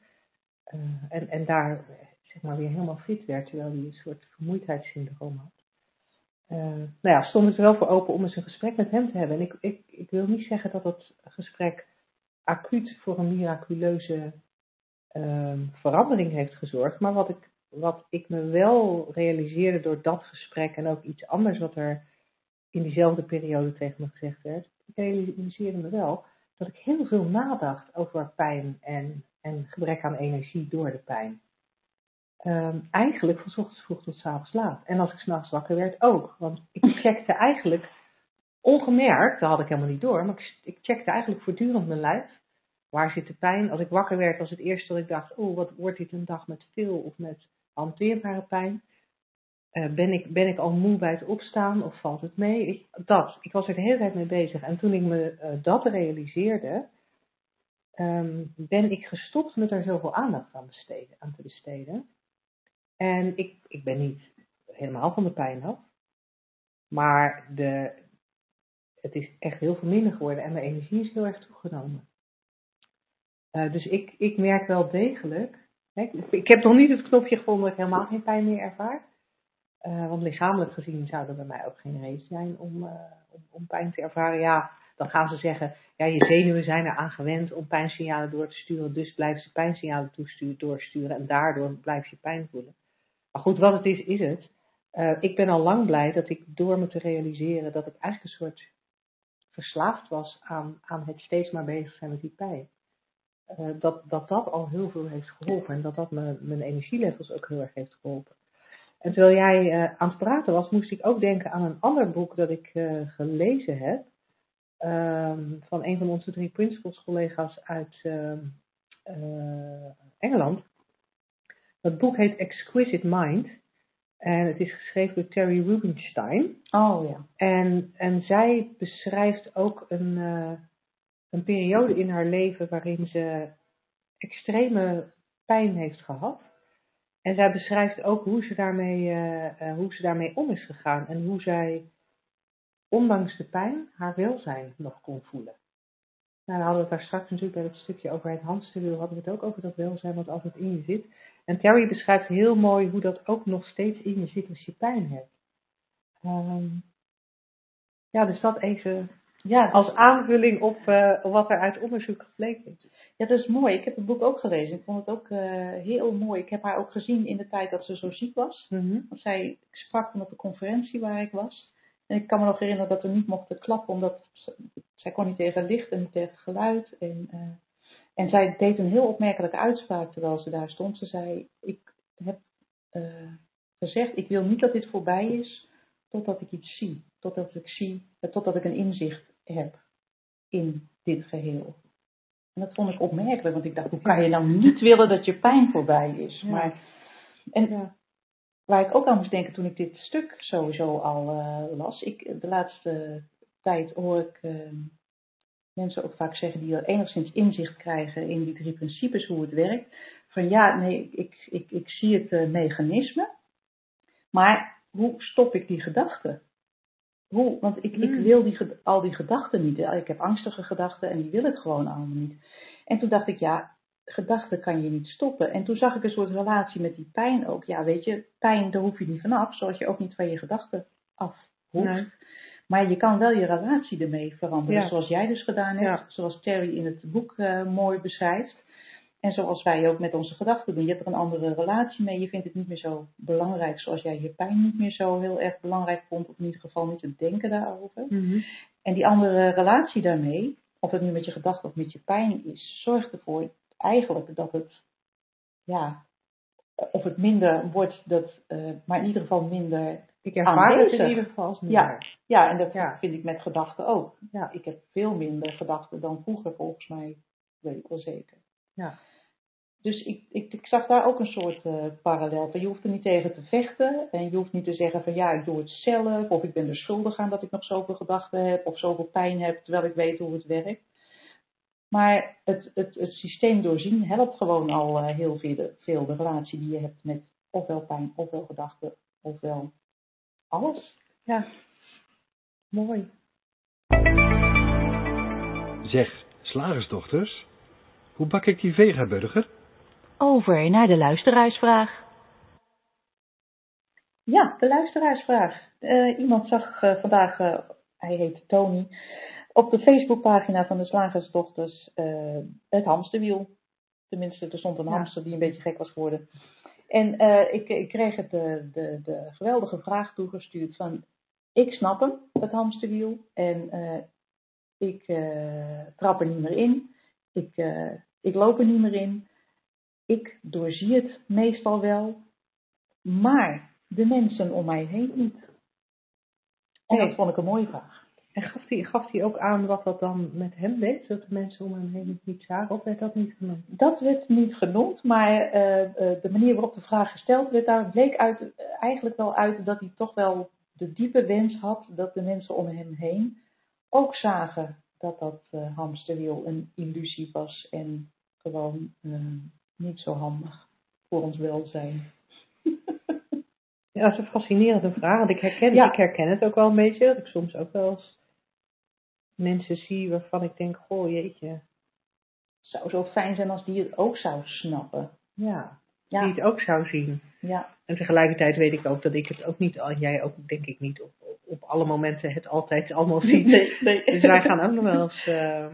eh, en, en daar zeg maar weer helemaal fit werd terwijl hij een soort vermoeidheidssyndroom had. Eh, nou ja, stond ik er wel voor open om eens een gesprek met hem te hebben. En ik, ik, ik wil niet zeggen dat dat gesprek acuut voor een miraculeuze verandering heeft gezorgd. Maar wat ik, wat ik me wel realiseerde door dat gesprek en ook iets anders wat er in diezelfde periode tegen me gezegd werd. Ik realiseerde me wel dat ik heel veel nadacht over pijn en, en gebrek aan energie door de pijn. Ehm, eigenlijk van ochtends vroeg tot 's avonds laat. En als ik s'nachts wakker werd ook. Want ik checkte eigenlijk ongemerkt, dat had ik helemaal niet door, maar ik, ik checkte eigenlijk voortdurend mijn lijf. Waar zit de pijn? Als ik wakker werd, was het eerste dat ik dacht, oh, wat wordt dit een dag met veel of met hanteerbare pijn? Uh, ben, ik, ben ik al moe bij het opstaan of valt het mee? Ik, dat, ik was er de hele tijd mee bezig. En toen ik me uh, dat realiseerde, um, ben ik gestopt met er zoveel aandacht aan, aan te besteden. En ik, ik ben niet helemaal van de pijn af. Maar de, het is echt heel veel minder geworden en mijn energie is heel erg toegenomen. Uh, dus ik, ik merk wel degelijk. Hè, ik heb nog niet het knopje gevonden dat ik helemaal geen pijn meer ervaar. Uh, want lichamelijk gezien zou er bij mij ook geen reden zijn om, uh, om, om, pijn te ervaren. Ja, dan gaan ze zeggen, ja, je zenuwen zijn eraan gewend om pijnsignalen door te sturen, dus blijf ze pijnsignalen doorsturen en daardoor blijf je pijn voelen. Maar goed, wat het is, is het. Ik ben al lang blij dat ik door me te realiseren dat ik eigenlijk een soort verslaafd was aan, aan het steeds maar bezig zijn met die pijn. Uh, dat, dat dat al heel veel heeft geholpen en dat dat me, mijn energielevels ook heel erg heeft geholpen. En terwijl jij uh, aan het praten was, moest ik ook denken aan een ander boek dat ik uh, gelezen heb. Um, van een van onze drie principles collega's uit Engeland. Dat boek heet Exquisite Mind. En het is geschreven door Terry Rubinstein.
Oh ja.
En, en zij beschrijft ook een, een periode in haar leven waarin ze extreme pijn heeft gehad. En zij beschrijft ook hoe ze daarmee, uh, uh, hoe ze daarmee om is gegaan. En hoe zij, ondanks de pijn, haar welzijn nog kon voelen. Nou, dan hadden we het daar straks natuurlijk bij het stukje over het hamsterwiel, hadden we het ook over dat welzijn wat altijd in je zit. En Terry beschrijft heel mooi hoe dat ook nog steeds in je zit als je pijn hebt. Um, ja, dus dat even ja, als aanvulling op uh, wat er uit onderzoek gebleken is.
Ja, dat is mooi. Ik heb het boek ook gelezen. Ik vond het ook uh, heel mooi. Ik heb haar ook gezien in de tijd dat ze zo ziek was.
Mm-hmm.
Want zij ik sprak toen op de conferentie waar ik was. En ik kan me nog herinneren dat we niet mochten klappen, omdat zij kon niet tegen licht en niet tegen geluid. En, uh, en zij deed een heel opmerkelijke uitspraak terwijl ze daar stond. Ze zei, ik heb gezegd, ik wil niet dat dit voorbij is totdat ik iets zie. Totdat ik zie, totdat ik een inzicht heb in dit geheel. En dat vond ik opmerkelijk, want ik dacht, hoe kan je nou niet willen dat je pijn voorbij is?
Ja.
Maar, en ja. waar ik ook aan moest denken toen ik dit stuk sowieso al uh, las, ik, de laatste tijd hoor ik uh, mensen ook vaak zeggen die er enigszins inzicht krijgen in die drie principes, hoe het werkt. Van ja, nee, ik, ik, ik zie het uh, mechanisme, maar hoe stop ik die gedachten? Hoe, want ik, ik wil die, al die gedachten niet. Ik heb angstige gedachten en die wil ik gewoon allemaal niet. En toen dacht ik, ja, gedachten kan je niet stoppen. En toen zag ik een soort relatie met die pijn ook. Ja, weet je, pijn, daar hoef je niet vanaf, zoals je ook niet van je gedachten af hoeft. Nee. Maar je kan wel je relatie ermee veranderen, ja. zoals jij dus gedaan hebt, ja. zoals Terry in het boek uh, mooi beschrijft. En zoals wij ook met onze gedachten doen. Je hebt er een andere relatie mee. Je vindt het niet meer zo belangrijk zoals jij je pijn niet meer zo heel erg belangrijk vond. Of in ieder geval niet het denken daarover.
Mm -hmm.
En die andere relatie daarmee, of het nu met je gedachten of met je pijn is, zorgt ervoor eigenlijk dat het, ja, of het minder wordt, dat, uh, maar in ieder geval minder.
Ik ervaar het in ieder geval als minder.
Ja, ja en dat ja. vind ik met gedachten ook. Ja, ik heb veel minder gedachten dan vroeger volgens mij, weet ik wel zeker.
Ja.
Dus ik, ik, ik, zag daar ook een soort uh, parallel van. Je hoeft er niet tegen te vechten. En je hoeft niet te zeggen van ja, ik doe het zelf. Of ik ben er schuldig aan dat ik nog zoveel gedachten heb. Of zoveel pijn heb terwijl ik weet hoe het werkt. Maar het, het, het systeem doorzien helpt gewoon al uh, heel veel de, veel de relatie die je hebt met ofwel pijn, ofwel gedachten, ofwel alles.
Ja, mooi.
Zeg, slagersdochters, hoe bak ik die vegaburger?
Over naar de luisteraarsvraag.
Ja, de luisteraarsvraag. Uh, iemand zag uh, vandaag, uh, hij heet Tony, op de Facebookpagina van de Slagersdochters het hamsterwiel. Tenminste, er stond een ja. hamster die een beetje gek was geworden. En ik, ik, kreeg het de, de, de, geweldige vraag toegestuurd van, ik snap hem, het hamsterwiel, en ik trap er niet meer in. Ik, ik loop er niet meer in ik doorzie het meestal wel, maar de mensen om mij heen niet. En dat vond ik een mooie vraag.
En gaf hij, gaf hij ook aan wat dat dan met hem deed? Dat de mensen om hem heen het niet zagen? Of werd dat niet genoemd?
Dat werd niet genoemd, maar eh, eh, de manier waarop de vraag gesteld werd, daar bleek uit, eh, eigenlijk wel uit dat hij toch wel de diepe wens had dat de mensen om hem heen ook zagen dat dat uh, hamsterwiel een illusie was en gewoon niet zo handig voor ons welzijn.
Ja, dat is een fascinerende vraag. Want ik herken, ik herken het ook wel een beetje. Dat ik soms ook wel eens mensen zie waarvan ik denk, goh jeetje. Het
zou zo fijn zijn als die het ook zou snappen.
Ja, ja. die het ook zou zien.
Ja.
En tegelijkertijd weet ik ook dat ik het ook niet, jij ook denk ik niet op, op alle momenten het altijd allemaal ziet.
Nee, nee.
Dus wij gaan ook nog wel eens... Uh,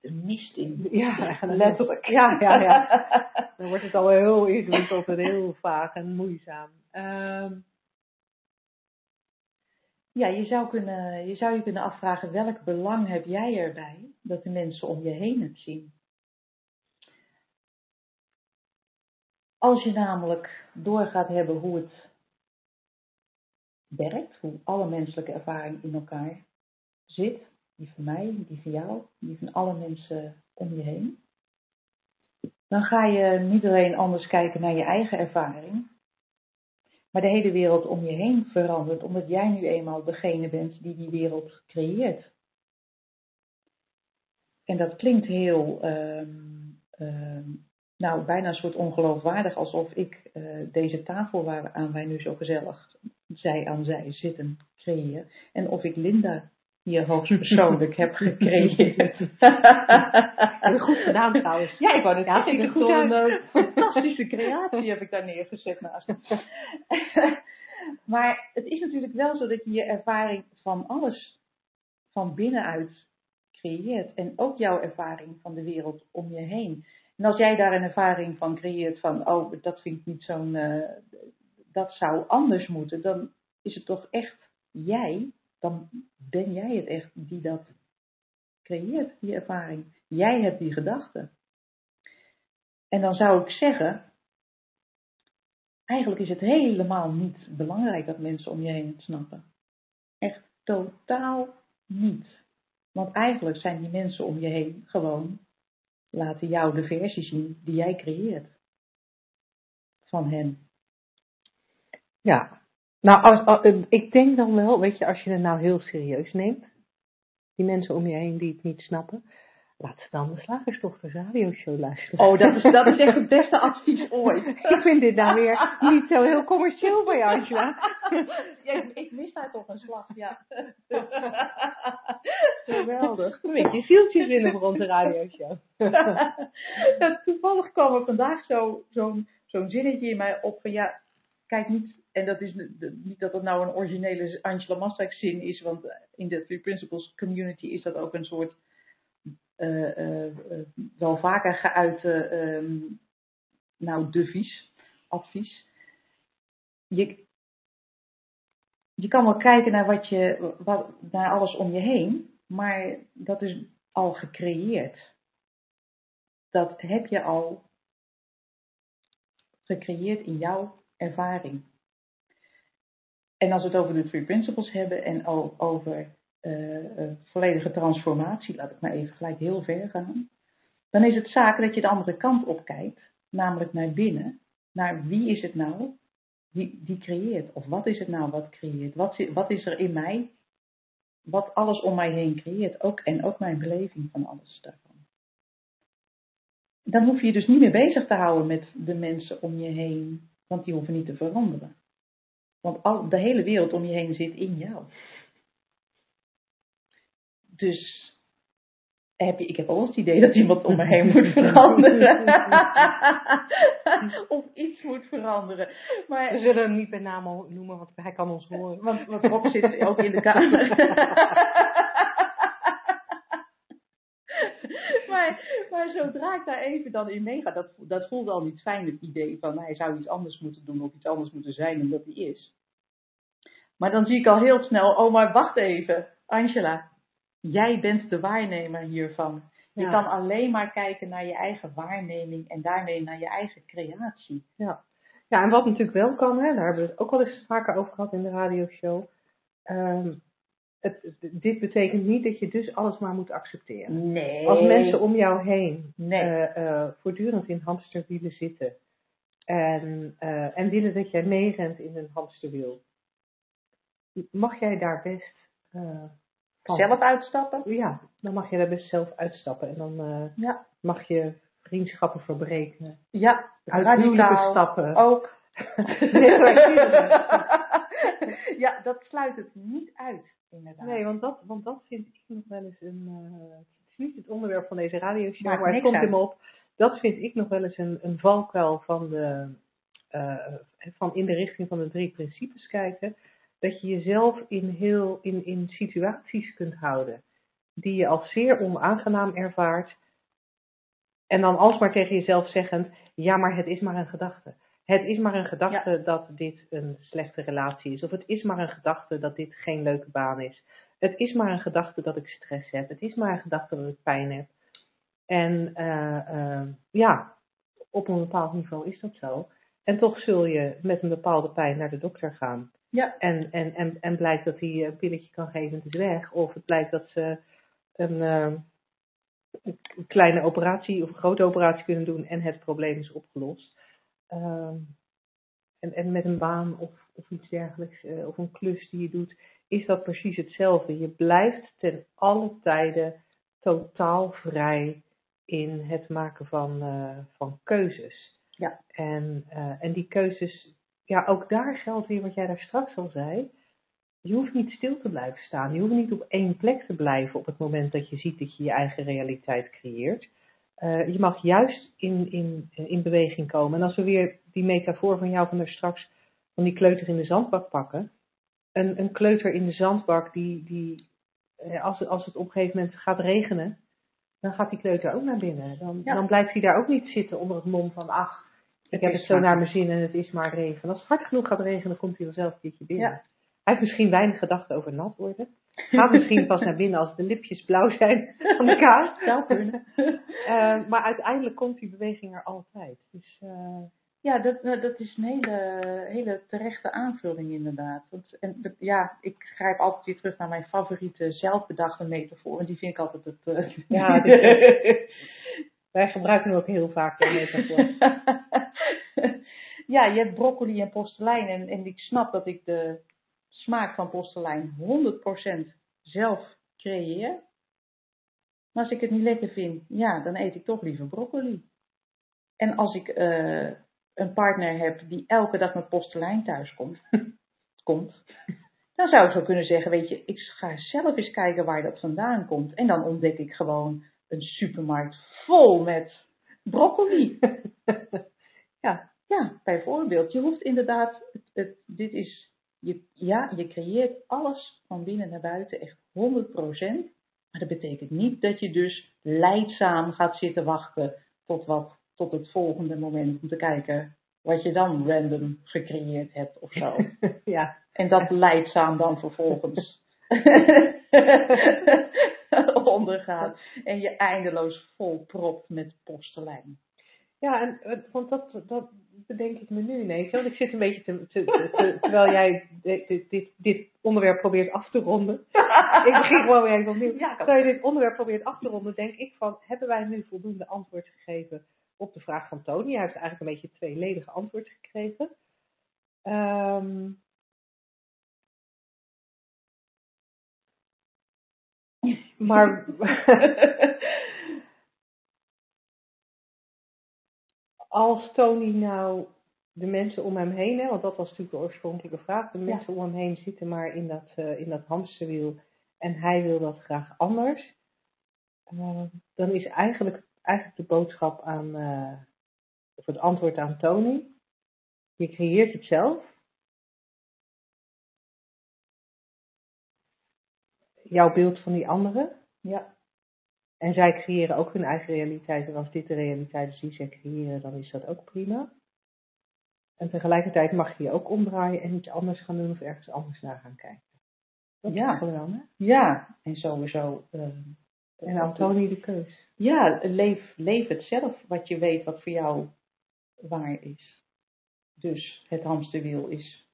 de mist in.
Ja, letterlijk. Ja, ja, ja. Dan wordt het al heel ingewikkeld en heel vaag en moeizaam. Um,
ja, je zou, kunnen, je zou je kunnen afvragen welk belang heb jij erbij dat de mensen om je heen het zien. Als je namelijk door gaat hebben hoe het werkt, hoe alle menselijke ervaring in elkaar zit, die van mij, die van jou, die van alle mensen om je heen, dan ga je niet alleen anders kijken naar je eigen ervaring, maar de hele wereld om je heen verandert, omdat jij nu eenmaal degene bent die die wereld creëert. En dat klinkt heel, um, um, nou bijna een soort ongeloofwaardig, alsof ik uh, deze tafel waaraan wij nu zo gezellig zij aan zij zitten creëer. En of ik Linda hier hoogstpersoonlijk heb gecreëerd.
goed gedaan trouwens.
Ja, ik wou net ja, ik goed een fantastische creatie heb ik daar neergezet naast. maar het is natuurlijk wel zo dat je je ervaring van alles van binnenuit creëert. En ook jouw ervaring van de wereld om je heen. En als jij daar een ervaring van creëert van, oh, dat vind ik niet zo'n, uh, dat zou anders moeten, dan is het toch echt jij dan ben jij het echt die dat creëert, die ervaring. Jij hebt die gedachte. En dan zou ik zeggen, eigenlijk is het helemaal niet belangrijk dat mensen om je heen het snappen. Echt totaal niet. Want eigenlijk zijn die mensen om je heen gewoon, laten jou de versie zien die jij creëert. Van hen.
Ja, nou, als, eh, ik denk dan wel, weet je, als je het nou heel serieus neemt, die mensen om je heen die het niet snappen, laat ze dan de Slagersdochters radioshow luisteren.
Oh, dat is, dat is echt het beste advies ooit.
ik vind dit nou weer niet zo heel commercieel bij Angela.
ja, ik, mis daar toch een slag, ja.
Geweldig. Een beetje zieltjes winnen voor onze radioshow.
Toevallig kwam er vandaag zo'n zo, zo'n zinnetje in mij op van ja, kijk niet en dat is niet dat dat nou een originele Angela Mastrijk zin is, want in de Three Principles community is dat ook een soort uh, uh, wel vaker geuite um, nou, devies, advies. Je, je kan wel kijken naar, wat je, wat, naar alles om je heen, maar dat is al gecreëerd. Dat heb je al gecreëerd in jouw ervaring. En als we het over de Three Principles hebben en over uh, uh, volledige transformatie, laat ik maar even gelijk heel ver gaan, dan is het zaak dat je de andere kant op kijkt, namelijk naar binnen, naar wie is het nou die, die creëert, of wat is het nou wat creëert, wat, wat is er in mij, wat alles om mij heen creëert, ook, en ook mijn beleving van alles daarvan. Dan hoef je je dus niet meer bezig te houden met de mensen om je heen, want die hoeven niet te veranderen. Want al, de hele wereld om je heen zit in jou. Dus heb je, ik heb al het idee dat iemand om me heen moet veranderen. of iets moet veranderen. Maar,
We zullen hem niet bij naam noemen, want hij kan ons horen.
Want, want Rob zit ook in de kamer. maar, maar zodra ik daar even dan in meega, dat, dat voelde al niet fijn, het idee van hij zou iets anders moeten doen of iets anders moeten zijn dan dat hij is. Maar dan zie ik al heel snel, oh maar wacht even, Angela, jij bent de waarnemer hiervan. Je kan alleen maar kijken naar je eigen waarneming en daarmee naar je eigen creatie.
Ja, ja en wat natuurlijk wel kan, hè, daar hebben we het ook al eens vaker over gehad in de radioshow. Um, het, dit betekent niet dat je dus alles maar moet accepteren.
Nee.
Als mensen om jou heen
Nee.
eh, eh, voortdurend in hamsterwielen zitten en, eh, en willen dat jij meerent in een hamsterwiel, mag jij daar best eh,
Zelf uitstappen?
Ja, dan mag je daar best zelf uitstappen en dan eh,
Ja.
mag je vriendschappen verbreken,
Ja.
uit stappen.
Ook.
Maar
ja, dat sluit het niet uit, inderdaad.
Nee, want dat, want dat vind ik nog wel eens een. eh, het is niet het onderwerp van deze radioshow,
Maakt
maar het komt
uit.
me op. Dat vind ik nog wel eens een, een valkuil van, de, van in de richting van de drie principes kijken. Dat je jezelf in, heel, in, in situaties kunt houden die je als zeer onaangenaam ervaart. En dan alsmaar tegen jezelf zeggend: ja, maar het is maar een gedachte. Het is maar een gedachte dat dit een slechte relatie is. Of het is maar een gedachte dat dit geen leuke baan is. Het is maar een gedachte dat ik stress heb. Het is maar een gedachte dat ik pijn heb. En eh, eh, ja, op een bepaald niveau is dat zo. En toch zul je met een bepaalde pijn naar de dokter gaan.
Ja.
En, en, en, en blijkt dat hij een pilletje kan geven en het is weg. Of het blijkt dat ze een, eh, een kleine operatie of een grote operatie kunnen doen en het probleem is opgelost. Ehm, en, en met een baan of, of iets dergelijks, eh, of een klus die je doet, is dat precies hetzelfde. Je blijft ten alle tijden totaal vrij in het maken van, eh, van keuzes.
Ja.
En, eh, en die keuzes, ja, ook daar geldt weer wat jij daar straks al zei. Je hoeft niet stil te blijven staan. Je hoeft niet op één plek te blijven op het moment dat je ziet dat je je eigen realiteit creëert. Eh, je mag juist in, in, in beweging komen. En als we weer die metafoor van jou van daar straks, van die kleuter in de zandbak pakken. Een, een kleuter in de zandbak, die, die eh, als, het- als het op een gegeven moment gaat regenen, dan gaat die kleuter ook naar binnen. Dan,
Ja.
dan blijft hij daar ook niet zitten onder het mom van, ach, ik heb het zo naar mijn zin en het is maar regen. Als het hard genoeg gaat regenen, komt hij vanzelf een keertje binnen.
Ja.
Hij heeft misschien weinig gedachten over nat worden. Gaat misschien pas naar binnen als de lipjes blauw zijn van de kaas.
Zou kunnen.
Eh, maar uiteindelijk komt die beweging er altijd. Dus eh,
Ja, dat, nou, dat is een hele, hele terechte aanvulling inderdaad. Want, en, dat- ja, ik grijp altijd weer terug naar mijn favoriete zelfbedachte metafoor. Want die vind ik altijd het... eh,
Ja, dit wij gebruiken hem ook heel vaak in metafoor.
ja, je hebt broccoli en postelijn. En, en ik snap dat ik de smaak van postelijn 100% zelf creëer. Maar als ik het niet lekker vind, ja, dan eet ik toch liever broccoli. En als ik eh, een partner heb die elke dag met postelijn thuis komt, komt, dan zou ik zo kunnen zeggen, weet je, ik ga zelf eens kijken waar dat vandaan komt. En dan ontdek ik gewoon een supermarkt vol met broccoli.
Ja.
Ja, bijvoorbeeld. Je hoeft inderdaad, het, het- dit is, je, ja, je creëert alles van binnen naar buiten, echt 100%. Maar dat betekent niet dat je dus leidzaam gaat zitten wachten tot, wat, tot het volgende moment om te kijken wat je dan random gecreëerd hebt of zo.
ja.
En dat leidzaam dan vervolgens ondergaat. En je eindeloos volpropt met postelijn.
ja, en eh, want dat, dat bedenk ik me nu ineens. Want ik zit een beetje te, te, te- te- terwijl jij dit, dit, dit, onderwerp probeert af te ronden. ik begin gewoon weer even opnieuw.
Ja,
Terwijl je dit onderwerp probeert af te ronden, denk ik van, hebben wij nu voldoende antwoord gegeven op de vraag van Tony? Hij heeft eigenlijk een beetje tweeledige antwoord gekregen. Ehm, maar als Tony nou de mensen om hem heen, hè, want dat was natuurlijk de oorspronkelijke vraag, de
Ja.
mensen om hem heen zitten maar in dat, eh, in dat hamsterwiel en hij wil dat graag anders, eh, dan is eigenlijk, eigenlijk de boodschap aan, eh, of het antwoord aan Tony, je creëert het zelf. Jouw beeld van die anderen.
Ja.
En zij creëren ook hun eigen realiteit. En als dit de realiteit is die zij creëren, dan is dat ook prima. En tegelijkertijd mag je je ook omdraaien en iets anders gaan doen of ergens anders naar gaan kijken. Dat
Ja.
is gewoon, hè?
Ja, en sowieso. eh,
En aan Tony de keus.
Ja, leef, leef het zelf wat je weet wat voor jou waar is. Dus het hamsterwiel is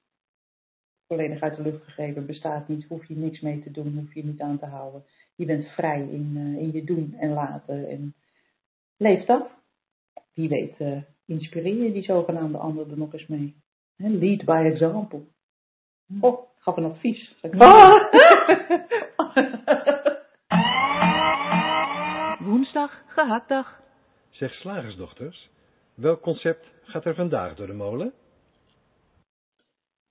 volledig uit de lucht gegrepen, bestaat niet, hoef je niks mee te doen, hoef je niet aan te houden. Je bent vrij in, eh, in je doen en laten en leef dat. Wie weet uh, inspireer je die zogenaamde anderen er nog eens mee. lead by example. Oh, ik gaf een advies.
Ah! Woensdag, gehaktdag.
Zeg slagersdochters, welk concept gaat er vandaag door de molen?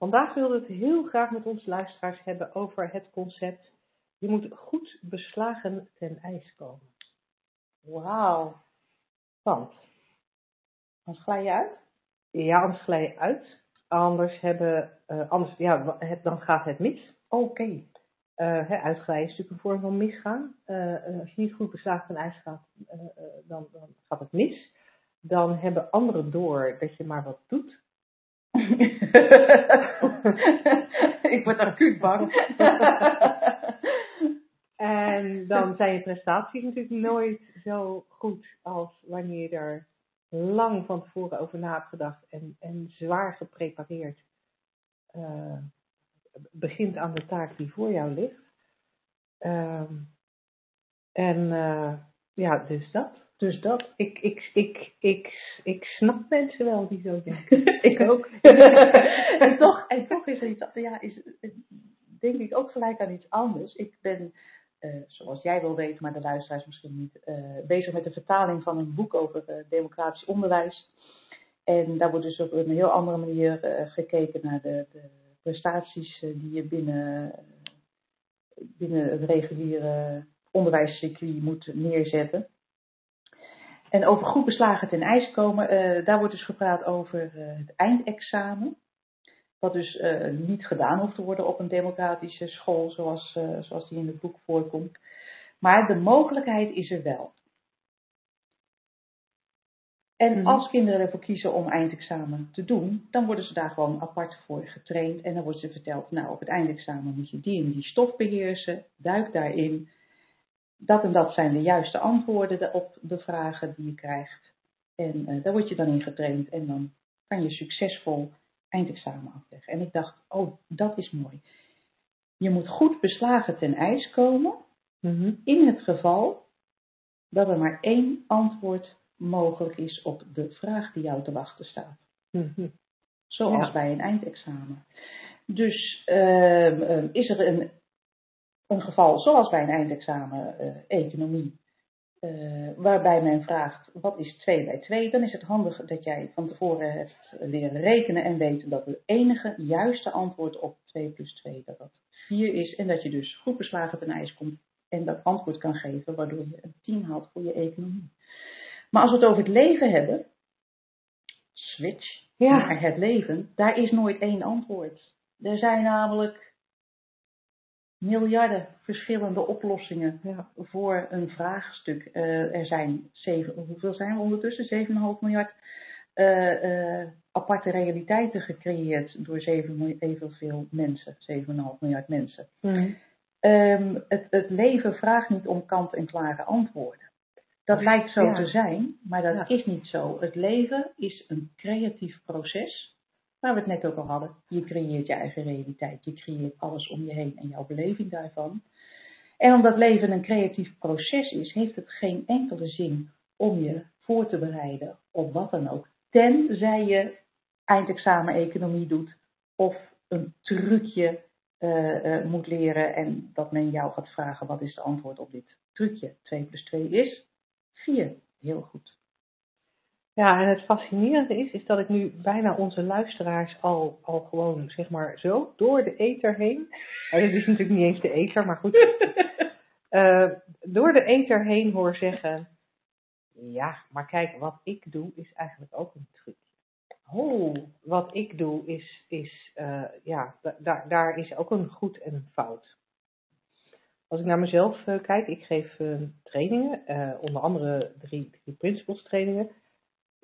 Vandaag wilden we het heel graag met onze luisteraars hebben over het concept je moet goed beslagen ten ijs komen.
Wauw. Want? Anders glij je uit?
Ja, anders glij je uit. Anders, hebben, uh, anders ja, het, dan gaat het mis.
Oké. Okay.
Uh, uitglijden is natuurlijk een vorm van misgaan. Uh, als je niet goed beslagen ten ijs gaat, dan, dan gaat het mis. Dan hebben anderen door dat je maar wat doet.
ik word acuut bang.
en dan zijn je prestaties natuurlijk nooit zo goed als wanneer je er lang van tevoren over na hebt gedacht en, en zwaar geprepareerd uh, begint aan de taak die voor jou ligt. Um, en uh, ja, dus dat. Dus dat. Ik, ik, ik, ik, ik snap mensen wel die zo denken.
ik ook. en, toch, en toch is er iets, ja, is, denk ik ook gelijk aan iets anders. Ik ben, uh, zoals jij wel weet, maar de luisteraars misschien niet, uh, bezig met de vertaling van een boek over uh, democratisch onderwijs. En daar wordt dus op een heel andere manier gekeken naar de, de prestaties die je binnen, binnen het reguliere onderwijscircuit moet neerzetten. En over goed beslagen ten ijs komen, uh, daar wordt dus gepraat over uh, het eindexamen. Wat dus uh, niet gedaan hoeft te worden op een democratische school, zoals, zoals die in het boek voorkomt. Maar de mogelijkheid is er wel. En mm. als kinderen ervoor kiezen om eindexamen te doen, dan worden ze daar gewoon apart voor getraind. En dan wordt ze verteld, nou op het eindexamen moet je die en die stof beheersen, duik daarin dat en dat zijn de juiste antwoorden op de vragen die je krijgt. En uh, daar word je dan in getraind en dan kan je succesvol eindexamen afleggen. En ik dacht, oh, dat is mooi. Je moet goed beslagen ten ijs komen
mhm.
in het geval dat er maar één antwoord mogelijk is op de vraag die jou te wachten staat.
Mhm.
Zoals bij een eindexamen. Dus uh, is er een een geval zoals bij een eindexamen uh, economie, uh, waarbij men vraagt wat is 2 bij 2, dan is het handig dat jij van tevoren hebt leren rekenen en weet dat het enige juiste antwoord op 2 plus 2 dat dat 4 is en dat je dus goed beslagen ten ijs komt en dat antwoord kan geven waardoor je een 10 haalt voor je economie. Maar als we het over het leven hebben, switch
ja.
naar het leven, daar is nooit één antwoord. Er zijn namelijk miljarden verschillende oplossingen
ja.
voor een vraagstuk. Uh, er zijn zeven, hoeveel zijn we ondertussen? 7,5 miljard uh, uh, aparte realiteiten gecreëerd door 7, evenveel mensen, 7,5 miljard mensen.
Mm.
Um, het, het, leven vraagt niet om kant-en-klare antwoorden. Dat lijkt zo
ja.
te zijn, maar dat
Ja.
is niet zo. Het leven is een creatief proces Waar we het net ook al hadden. Je creëert je eigen realiteit. Je creëert alles om je heen en jouw beleving daarvan. En omdat leven een creatief proces is, heeft het geen enkele zin om je voor te bereiden op wat dan ook. Tenzij je eindexamen economie doet of een trucje uh, uh, moet leren en dat men jou gaat vragen wat is het antwoord op dit trucje. 2 plus 2 is 4. Heel goed.
Ja, en het fascinerende is, is dat ik nu bijna onze luisteraars al, al gewoon, zeg maar, zo door de ether heen. Nou, dit is natuurlijk niet eens de ether, maar goed. uh, door de ether heen hoor zeggen. Ja, maar kijk, wat ik doe is eigenlijk ook een trucje. Oh, wat ik doe is, is uh, ja, da daar is ook een goed en een fout. Als ik naar mezelf uh, kijk, ik geef trainingen, onder andere drie, drie principles trainingen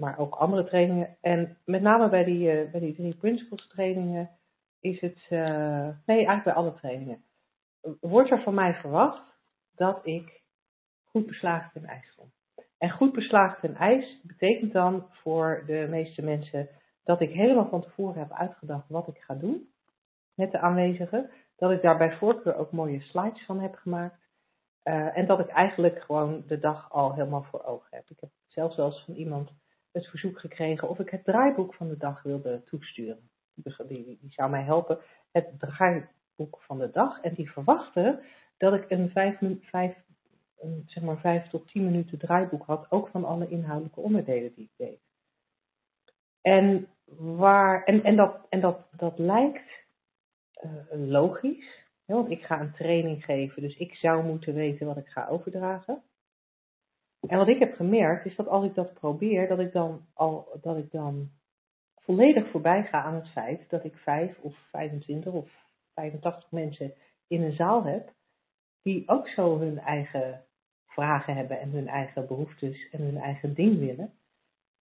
maar ook andere trainingen. En met name bij die, uh, bij die drie principles trainingen is het, uh, nee eigenlijk bij alle trainingen, wordt er van mij verwacht dat ik goed beslagen ten ijs kom. En goed beslagen ten ijs betekent dan voor de meeste mensen dat ik helemaal van tevoren heb uitgedacht wat ik ga doen. met de aanwezigen. Dat ik daar bij voorkeur ook mooie slides van heb gemaakt. Eh, en dat ik eigenlijk gewoon de dag al helemaal voor ogen heb. Ik heb zelfs wel eens van iemand het verzoek gekregen of ik het draaiboek van de dag wilde toesturen. Die, die, die zou mij helpen. Het draaiboek van de dag. En die verwachten dat ik een vijf, vijf, zeg maar vijf tot tien minuten draaiboek had. Ook van alle inhoudelijke onderdelen die ik deed. En, waar, en, en, dat, en dat, dat lijkt uh, logisch. want ik ga een training geven, dus ik zou moeten weten wat ik ga overdragen. En wat ik heb gemerkt is dat als ik dat probeer, dat ik dan al dat ik dan volledig voorbij ga aan het feit dat ik 5 of 25 of 85 mensen in een zaal heb die ook zo hun eigen vragen hebben en hun eigen behoeftes en hun eigen ding willen.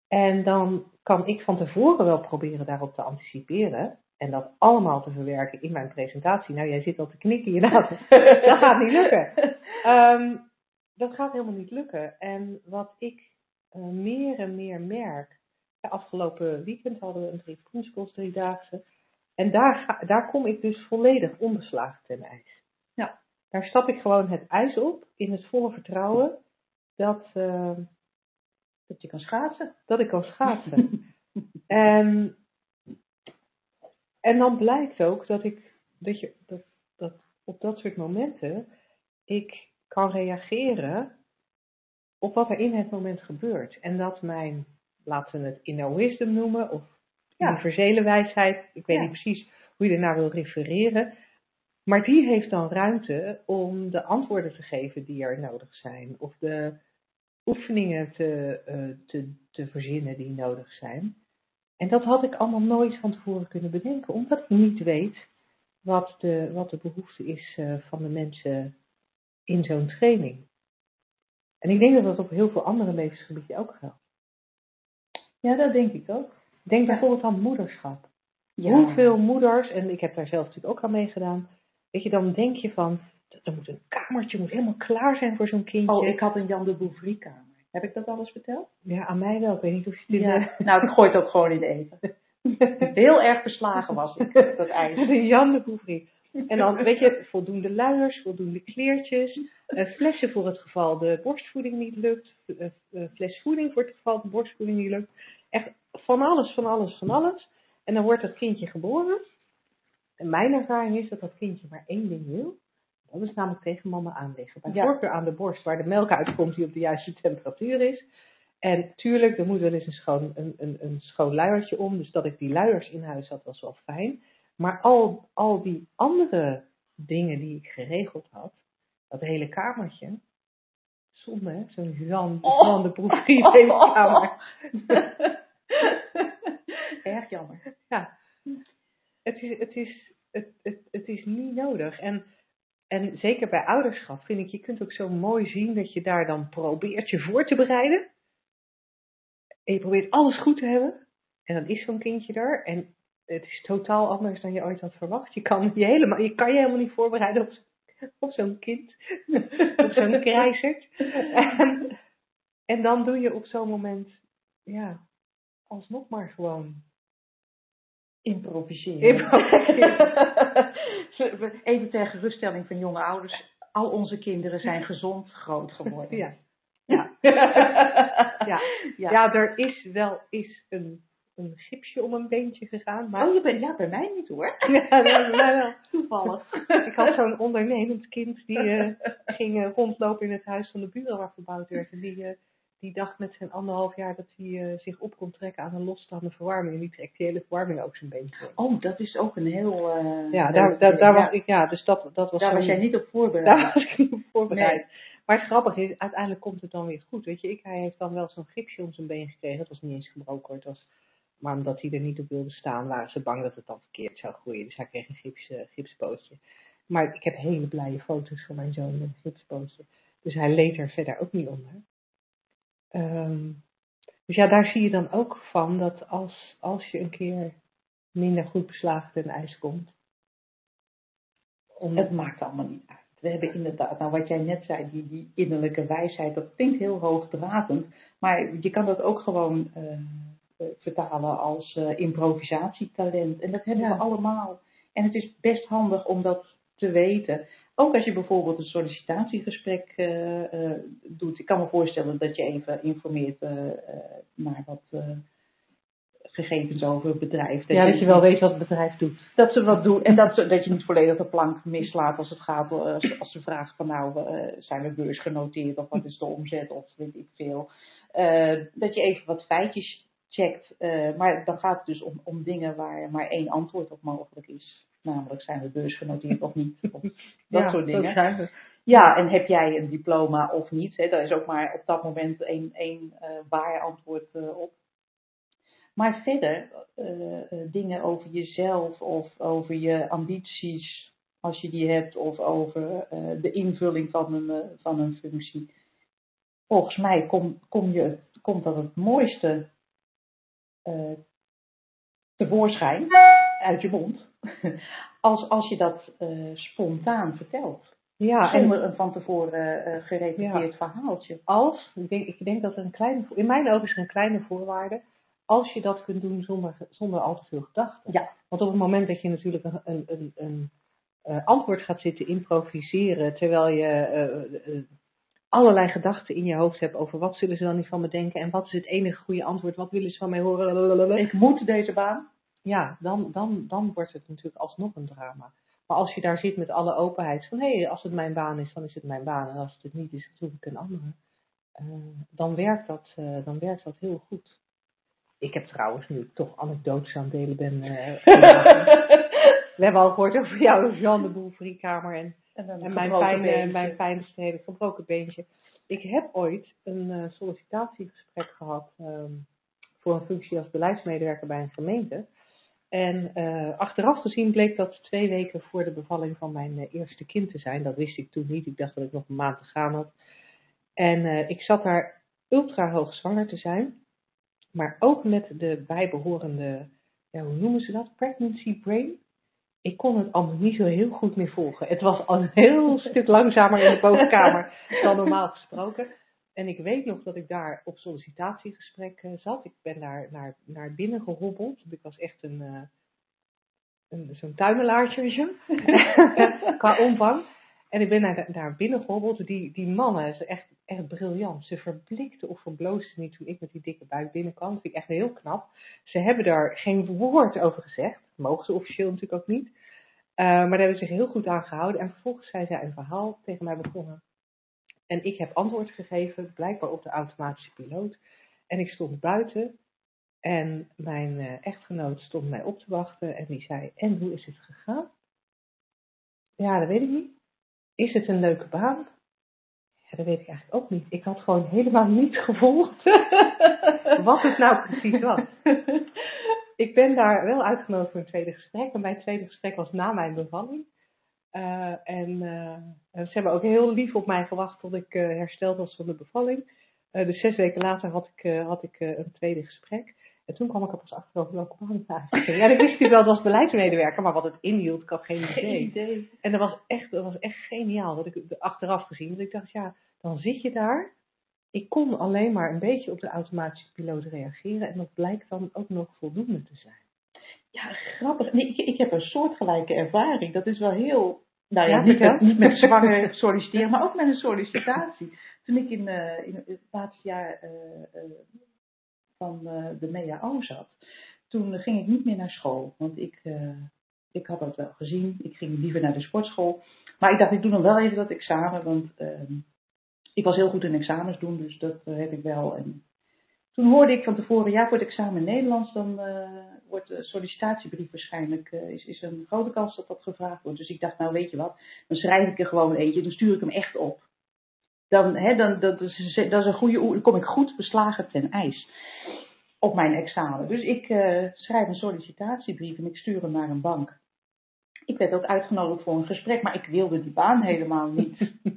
En dan kan ik van tevoren wel proberen daarop te anticiperen en dat allemaal te verwerken in mijn presentatie. Nou, jij zit al te knikken inderdaad. dat gaat niet lukken. Um, dat gaat helemaal niet lukken. En wat ik uh, meer en meer merk. Ja, afgelopen weekend hadden we een drie principles driedaagse. En daar, ga, daar kom ik dus volledig onbeslagen ten ijs. Ja. Daar stap ik gewoon het ijs op in het volle vertrouwen dat, uh,
dat je kan schaatsen.
Dat ik kan schaatsen. en, en dan blijkt ook dat ik dat je dat, dat op dat soort momenten ik kan reageren op wat er in het moment gebeurt. En dat mijn, laten we het inner wisdom noemen, of ja. universele wijsheid, ik weet niet precies hoe je ernaar wil refereren, maar die heeft dan ruimte om de antwoorden te geven die er nodig zijn, of de oefeningen te, uh, te, te verzinnen die nodig zijn. En dat had ik allemaal nooit van tevoren kunnen bedenken, omdat ik niet weet wat de, wat de behoefte is uh, van de mensen in zo'n training. En ik denk dat dat op heel veel andere levensgebieden ook geldt.
Ja, dat denk ik ook.
Denk bijvoorbeeld aan moederschap. Hoeveel moeders, en ik heb daar zelf natuurlijk ook aan meegedaan, weet je, dan denk je van, er moet een kamertje moet helemaal klaar zijn voor zo'n kindje.
Oh, ik had een Jan de Bouvry kamer. Heb ik dat alles verteld?
Ja, aan mij wel. Ik weet niet of je dit...
Ja. nou, ik gooi het ook gewoon in de eten. Heel erg beslagen was ik, dat ijs.
De Jan de Bouvry. En dan, weet je, voldoende luiers, voldoende kleertjes, uh, flessen voor het geval de borstvoeding niet lukt, uh, uh, fles voeding voor het geval de borstvoeding niet lukt. Echt van alles, van alles, van alles. En dan wordt dat kindje geboren. En mijn ervaring is dat dat kindje maar één ding wil. Dat is namelijk tegen mama aanleggen. Bij ja. voorkeur aan de borst, waar de melk uitkomt die op de juiste temperatuur is. En tuurlijk, er moet wel eens een schoon, een, een, een schoon luiertje om. Dus dat ik die luiers in huis had, was wel fijn. Maar al, al die andere dingen die ik geregeld had, dat hele kamertje, zonde hè, zo'n Jean, oh. Jean de Broekrie oh. kamer.
Erg jammer.
Ja, het is, het is, het, het, het is niet nodig. En, en zeker bij ouderschap vind ik, je kunt ook zo mooi zien dat je daar dan probeert je voor te bereiden. En je probeert alles goed te hebben. En dan is zo'n kindje er. En het is totaal anders dan je ooit had verwacht. Je kan je, helemaal, je, kan je helemaal niet voorbereiden op, op zo'n kind, op zo'n krijzert. En, en dan doe je op zo'n moment, ja, alsnog maar gewoon
improviseren. Even ter geruststelling van jonge ouders. Al onze kinderen zijn gezond groot geworden.
Ja. Ja. ja. ja. ja, er is wel is een een gipsje om een beentje gegaan.
Maar... Oh, je bent, ja, bij mij niet hoor.
ja, bij mij wel. Toevallig. Ik had zo'n ondernemend kind die uh, ging uh, rondlopen in het huis van de buren waar verbouwd werd. En die, uh, die dacht met zijn anderhalf jaar dat hij zich op kon trekken aan een losstaande verwarming. En die trekt die hele verwarming ook zijn beentje.
Oh, dat is ook een heel...
ja, daar, daar, daar was ik, ja, dus dat, dat was...
Daar was jij niet op voorbereid.
Daar was ik niet op voorbereid. Nee. Maar het grappige is, uiteindelijk komt het dan weer goed. Weet je, ik, hij heeft dan wel zo'n gipsje om zijn been gekregen. Het was niet eens gebroken hoor. Het was maar omdat hij er niet op wilde staan, waren ze bang dat het dan verkeerd zou groeien. Dus hij kreeg een gips, uh, gipspootje. Maar ik heb hele blije foto's van mijn zoon met een gipspootje. Dus hij leed er verder ook niet onder. Um, dus ja, daar zie je dan ook van dat als, als je een keer minder goed beslagen ten ijs komt.
Om... Het maakt allemaal niet uit. We hebben inderdaad, nou wat jij net zei, die, die innerlijke wijsheid, dat klinkt heel hoogdravend. Maar je kan dat ook gewoon uh, vertalen als uh, improvisatietalent. En dat hebben we allemaal En het is best handig om dat te weten. Ook als je bijvoorbeeld een sollicitatiegesprek uh, uh, doet. Ik kan me voorstellen dat je even informeert uh, naar wat gegevens over het bedrijf.
Dat ja, je, dat je wel weet wat het bedrijf doet.
Dat ze wat doen en dat, dat je niet volledig de plank mislaat als het gaat, als, als ze vragen van nou, zijn we beursgenoteerd of wat is de omzet of weet ik veel. dat je even wat feitjes checkt. maar dan gaat het dus om, om dingen waar maar één antwoord op mogelijk is. Namelijk zijn we beursgenoteerd of niet. Of dat soort dingen. Ja, en heb jij een diploma of niet? Hè? Daar is ook maar op dat moment één, één uh, waar antwoord uh, op. Maar verder, dingen over jezelf of over je ambities, als je die hebt, of over de invulling van een, van een functie. Volgens mij kom, kom je, komt dat het mooiste tevoorschijn uit je mond. Als, als je dat uh, spontaan vertelt. Ja, Zonder en, een van tevoren uh, ja. verhaaltje.
Als, ik denk, ik denk dat er een kleine, in mijn ogen is er een kleine voorwaarde. Als je dat kunt doen zonder, zonder al te veel gedachten. Ja. Want op het moment dat je natuurlijk een, een, een, een uh, antwoord gaat zitten improviseren. Terwijl je allerlei gedachten in je hoofd hebt over wat zullen ze dan niet van me denken. En wat is het enige goede antwoord. Wat willen ze van mij horen.
Ik moet deze baan
ja, dan, dan, dan wordt het natuurlijk alsnog een drama. Maar als je daar zit met alle openheid van hé, hey, als het mijn baan is, dan is het mijn baan. En als het het niet is, dan zoek ik een andere. Uh, dan, werkt dat, uh, dan werkt dat heel goed. Ik heb trouwens, nu ik toch anekdotes aan het delen ben. Uh, we hebben al gehoord over jou, Jean de Boulevardkamer en, en, en mijn, fijne, mijn fijne steden, gebroken beentje. Ik heb ooit een sollicitatiegesprek gehad um, voor een functie als beleidsmedewerker bij een gemeente. En uh, achteraf gezien bleek dat twee weken voor de bevalling van mijn uh, eerste kind te zijn. Dat wist ik toen niet. Ik dacht dat ik nog een maand te gaan had. En ik zat daar ultra hoog zwanger te zijn. Maar ook met de bijbehorende, ja, hoe noemen ze dat? Pregnancy brain. Ik kon het allemaal niet zo heel goed meer volgen. Het was al een heel stuk langzamer in de bovenkamer dan normaal gesproken. En ik weet nog dat ik daar op sollicitatiegesprek uh, zat. Ik ben daar naar, naar binnen gehobbeld. Ik was echt een, uh, een zo'n tuinelaartje, qua omvang. En ik ben naar, daar binnen gehobbeld. Die, die mannen, ze echt, echt briljant. Ze verblikten of verbloosden niet toen ik met die dikke buik binnenkwam. Dat vind ik echt heel knap. Ze hebben daar geen woord over gezegd. Mogen ze officieel natuurlijk ook niet. Uh, maar daar hebben ze zich heel goed aan gehouden. En vervolgens zei zij een verhaal tegen mij begonnen. En ik heb antwoord gegeven, blijkbaar op de automatische piloot. En ik stond buiten en mijn uh, echtgenoot stond mij op te wachten en die zei: En hoe is het gegaan? Ja, dat weet ik niet. Is het een leuke baan? Ja, dat weet ik eigenlijk ook niet. Ik had gewoon helemaal niet gevolgd. wat is nou precies wat? ik ben daar wel uitgenodigd voor een tweede gesprek. En mijn tweede gesprek was na mijn bevalling. Uh, en uh, ze hebben ook heel lief op mij gewacht tot ik uh, hersteld was van de bevalling. dus zes weken later had ik, had ik een tweede gesprek. En toen kwam ik er pas achter over welke baan ik eigenlijk ging. Ja, ik wist wel, dat was beleidsmedewerker, maar wat het inhield, ik had geen idee. Geen idee. En dat was echt, dat was echt geniaal, dat ik achteraf gezien. Dat ik dacht, ja, dan zit je daar. Ik kon alleen maar een beetje op de automatische piloot reageren. En dat blijkt dan ook nog voldoende te zijn.
Ja, grappig. Nee, ik, ik heb een soortgelijke ervaring. Dat is wel heel. Nou ja, niet, met, niet met zwanger solliciteren, maar ook met een sollicitatie. Toen ik in, uh, in het laatste jaar uh, uh, van de MEAO zat, toen ging ik niet meer naar school. Want ik, ik had dat wel gezien. Ik ging liever naar de sportschool. Maar ik dacht, ik doe nog wel even dat examen. Want ehm, ik was heel goed in examens doen, dus dat heb ik wel. En toen hoorde ik van tevoren, ja, voor het examen Nederlands, dan wordt de sollicitatiebrief waarschijnlijk, is, is een grote kans dat dat gevraagd wordt. Dus ik dacht, nou weet je wat, dan schrijf ik er gewoon eentje, dan stuur ik hem echt op. Dan, hè, dan dat, is, dat is een goede, dan kom ik goed beslagen ten ijs op mijn examen. Dus ik uh, schrijf een sollicitatiebrief en ik stuur hem naar een bank. Ik werd ook uitgenodigd voor een gesprek, maar ik wilde die baan helemaal niet. dat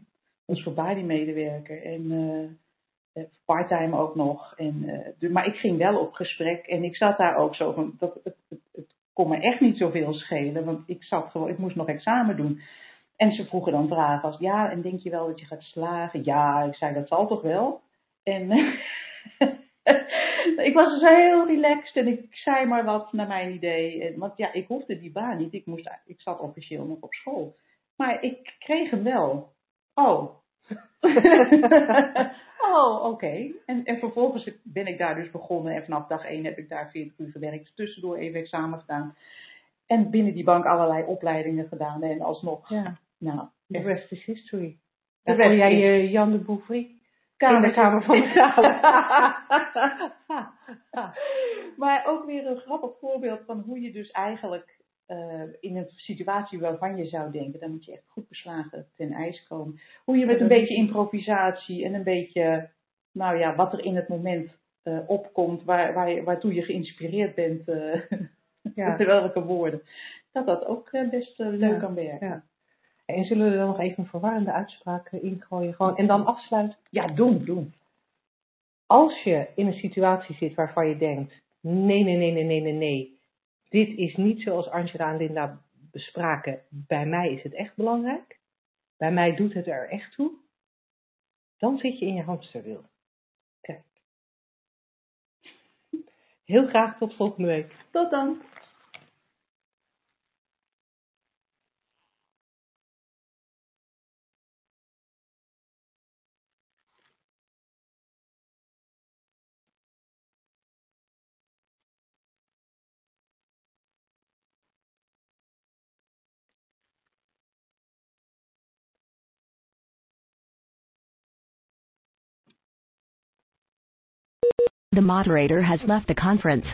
was voor medewerker En uh, parttime ook nog. En, uh, maar ik ging wel op gesprek en ik zat daar ook zo van, dat, het, het, het kon me echt niet zoveel schelen, want ik zat gewoon, ik moest nog examen doen. En ze vroegen dan vragen als, ja, en denk je wel dat je gaat slagen? Ja, ik zei, dat zal toch wel? En ik was dus heel relaxed en ik zei maar wat naar mijn idee. Want ja, ik hoefde die baan niet. Ik, moest, ik zat officieel nog op school. Maar ik kreeg hem wel. Oh. oh, oké. En, en vervolgens ben ik daar dus begonnen. En vanaf dag 1 heb ik daar 40 uur gewerkt. Tussendoor even examen gedaan. En binnen die bank allerlei opleidingen gedaan. En alsnog,
Ja,
nou,
the rest is history. Daar kon jij je Jan de Bouffry
kamer,
de Kamer van de
maar ook weer een grappig voorbeeld van hoe je dus eigenlijk eh, in een situatie waarvan je zou denken, dan moet je echt goed beslagen ten ijs komen. Hoe je met een beetje improvisatie en een beetje, nou ja, wat er in het moment eh, opkomt, waar, waar, waartoe je geïnspireerd bent, eh
Ja.
met welke woorden, dat dat ook eh, best eh, leuk
Ja,
kan werken.
ja. En zullen we er dan nog even een verwarrende uitspraak eh, ingooien? Gewoon, en dan afsluiten.
Ja, doen, doen.
Als je in een situatie zit waarvan je denkt, nee, nee, nee, nee, nee, nee, nee. Dit is niet zoals Angela en Linda bespraken. Bij mij is het echt belangrijk. Bij mij doet het er echt toe. Dan zit je in je hamsterwiel. Kijk. Heel graag tot volgende week.
Tot dan.
The moderator has left the conference.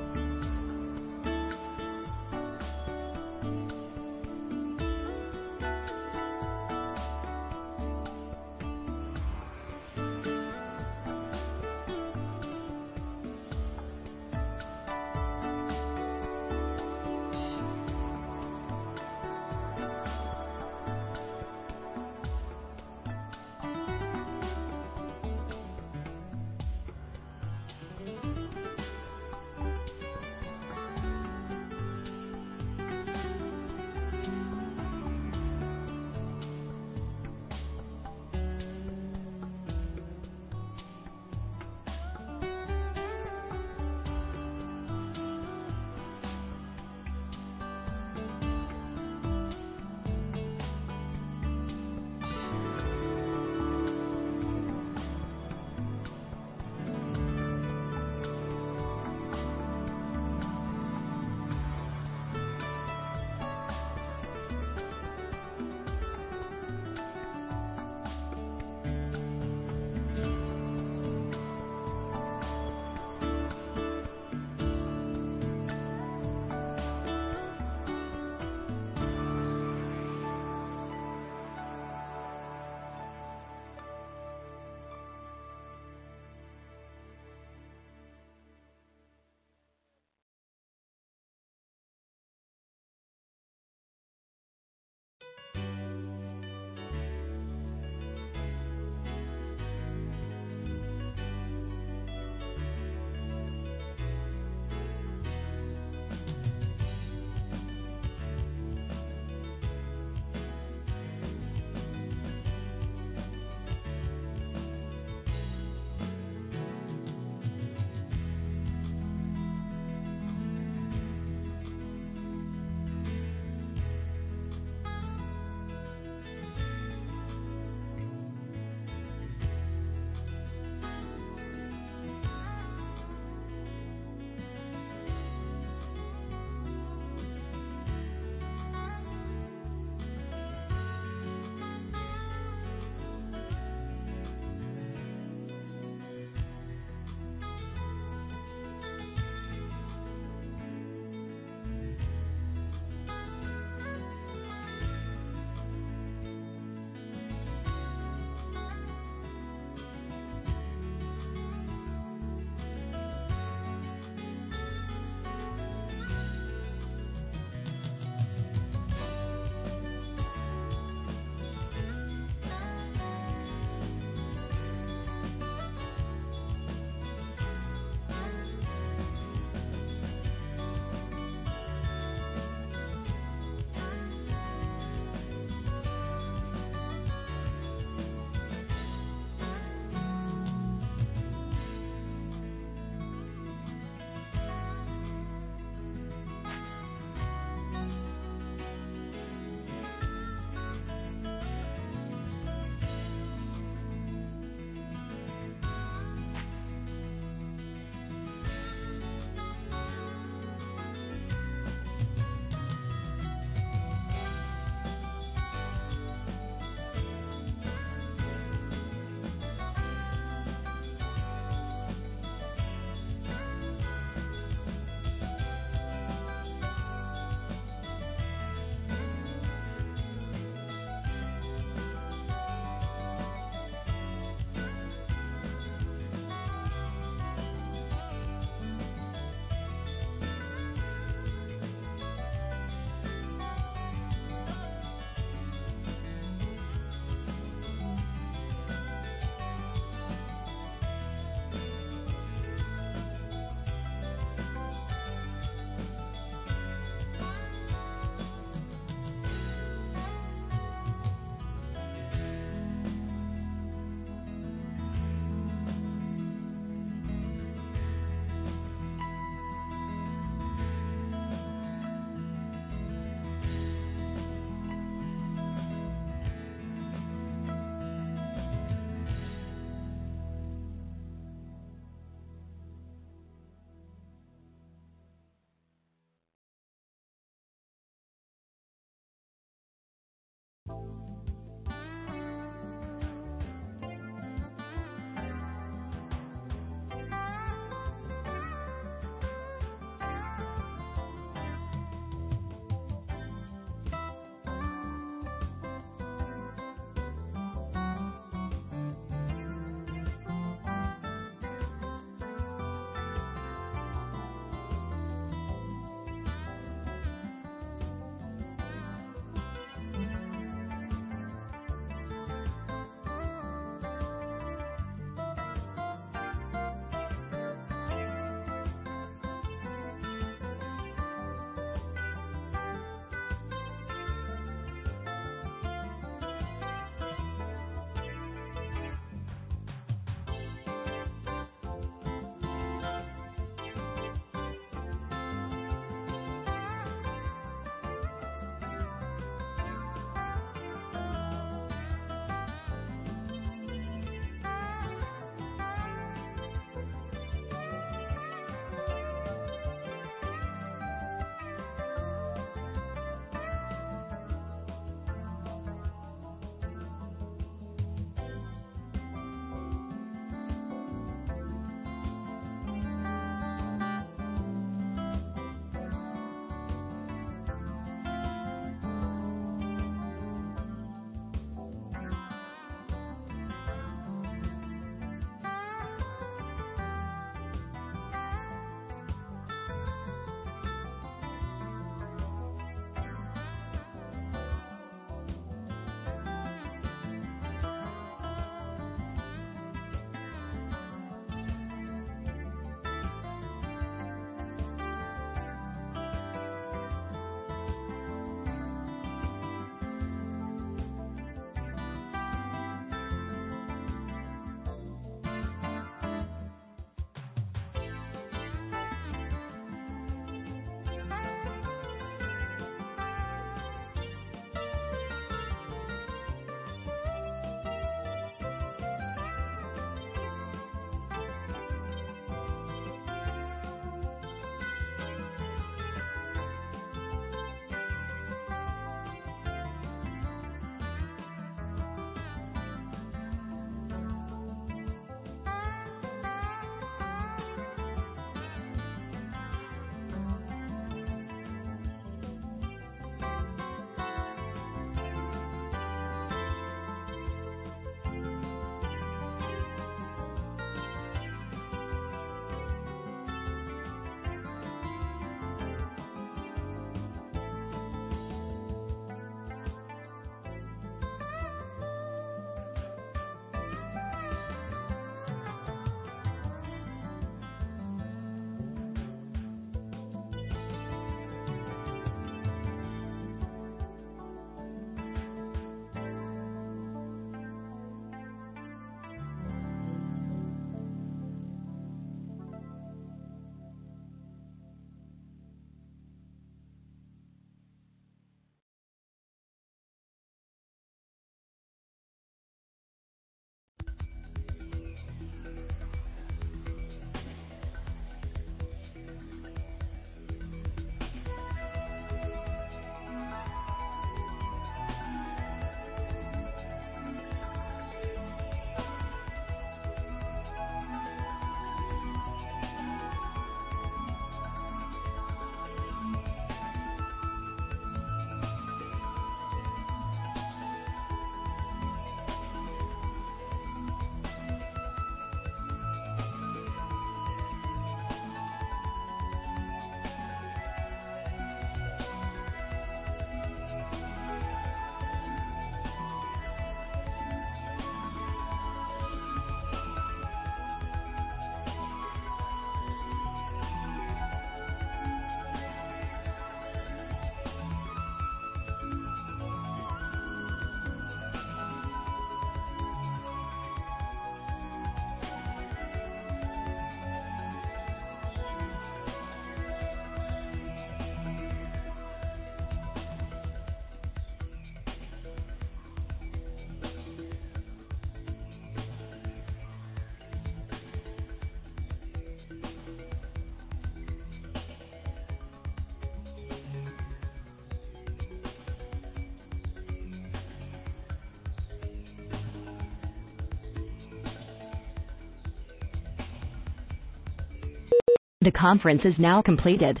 The conference is now completed.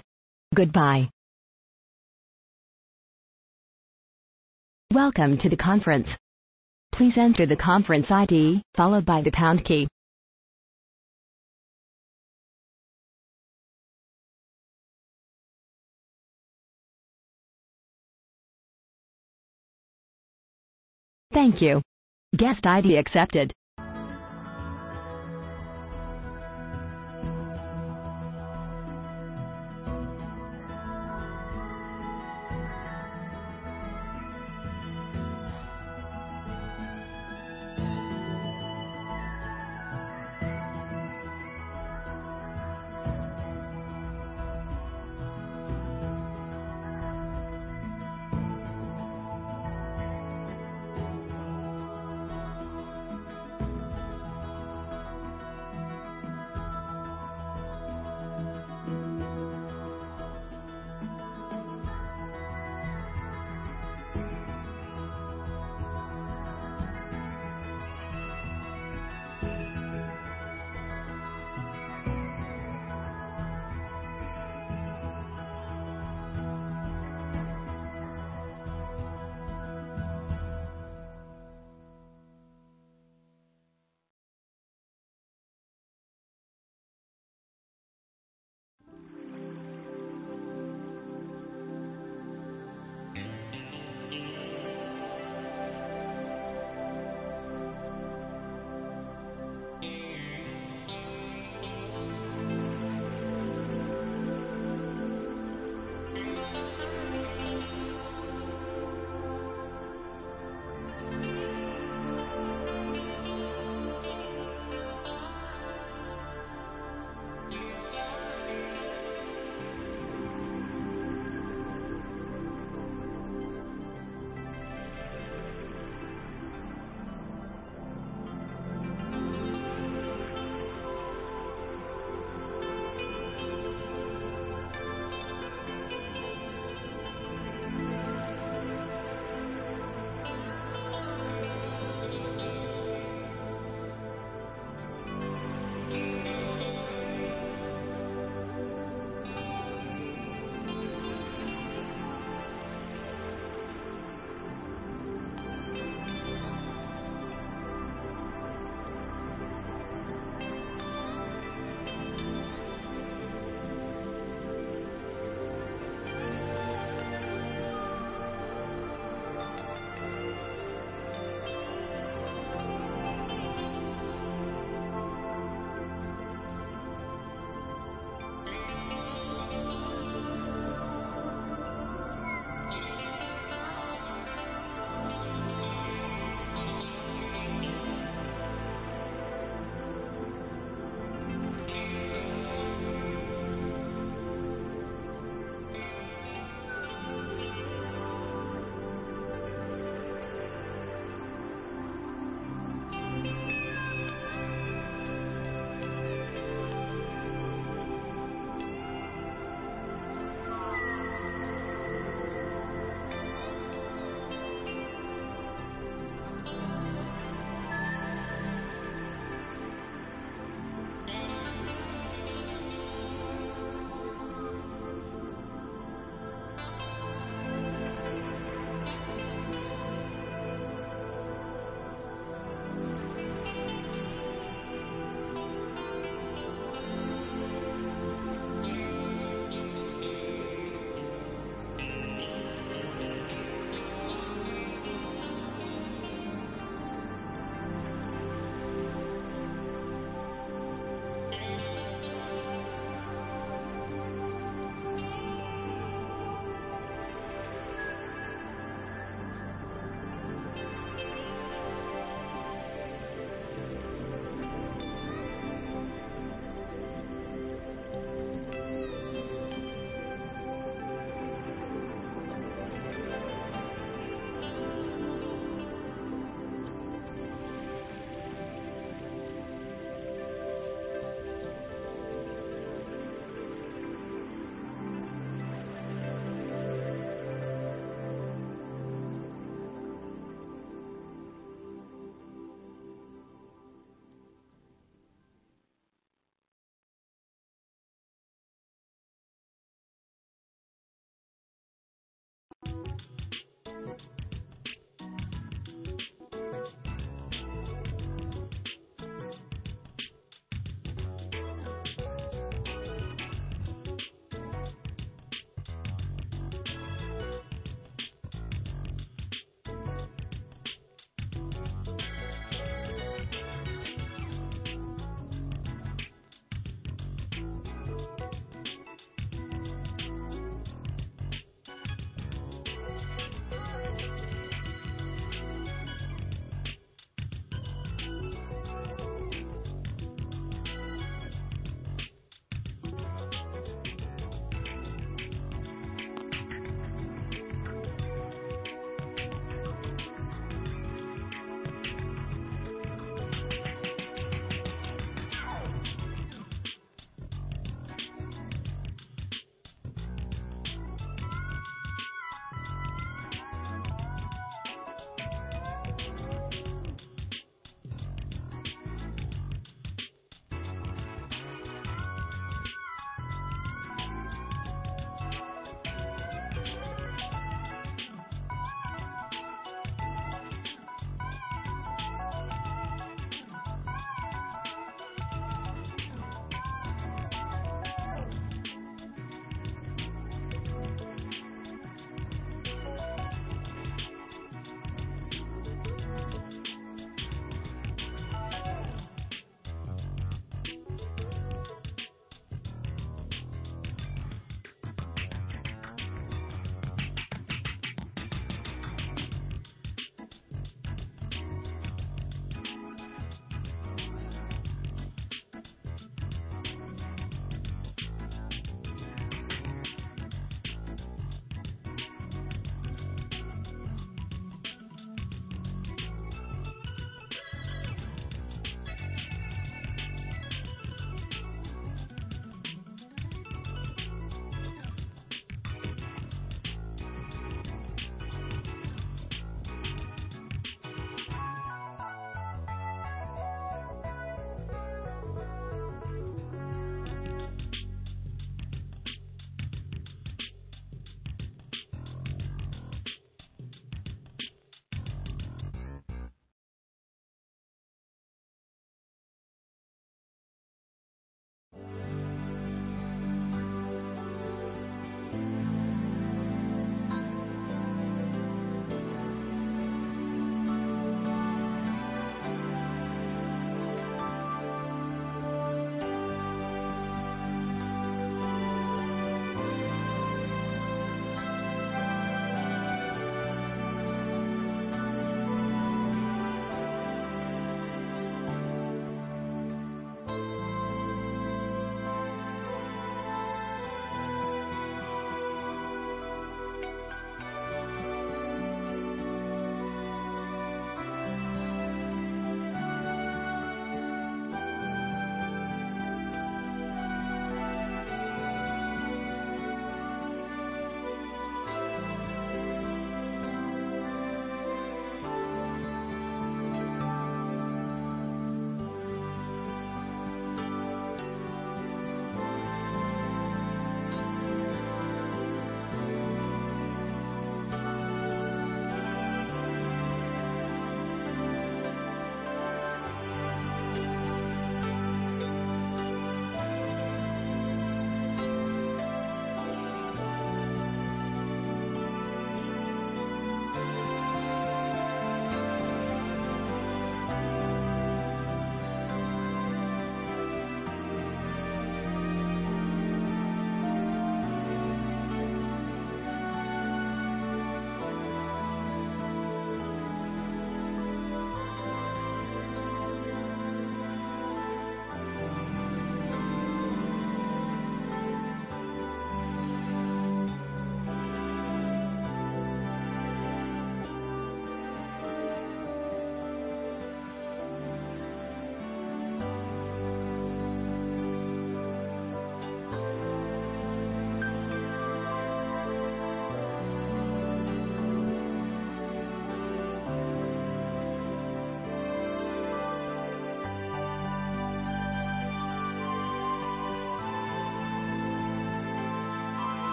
Goodbye. Welcome to the conference. Please enter the conference ID, followed by the pound key. Thank you. Guest ID accepted.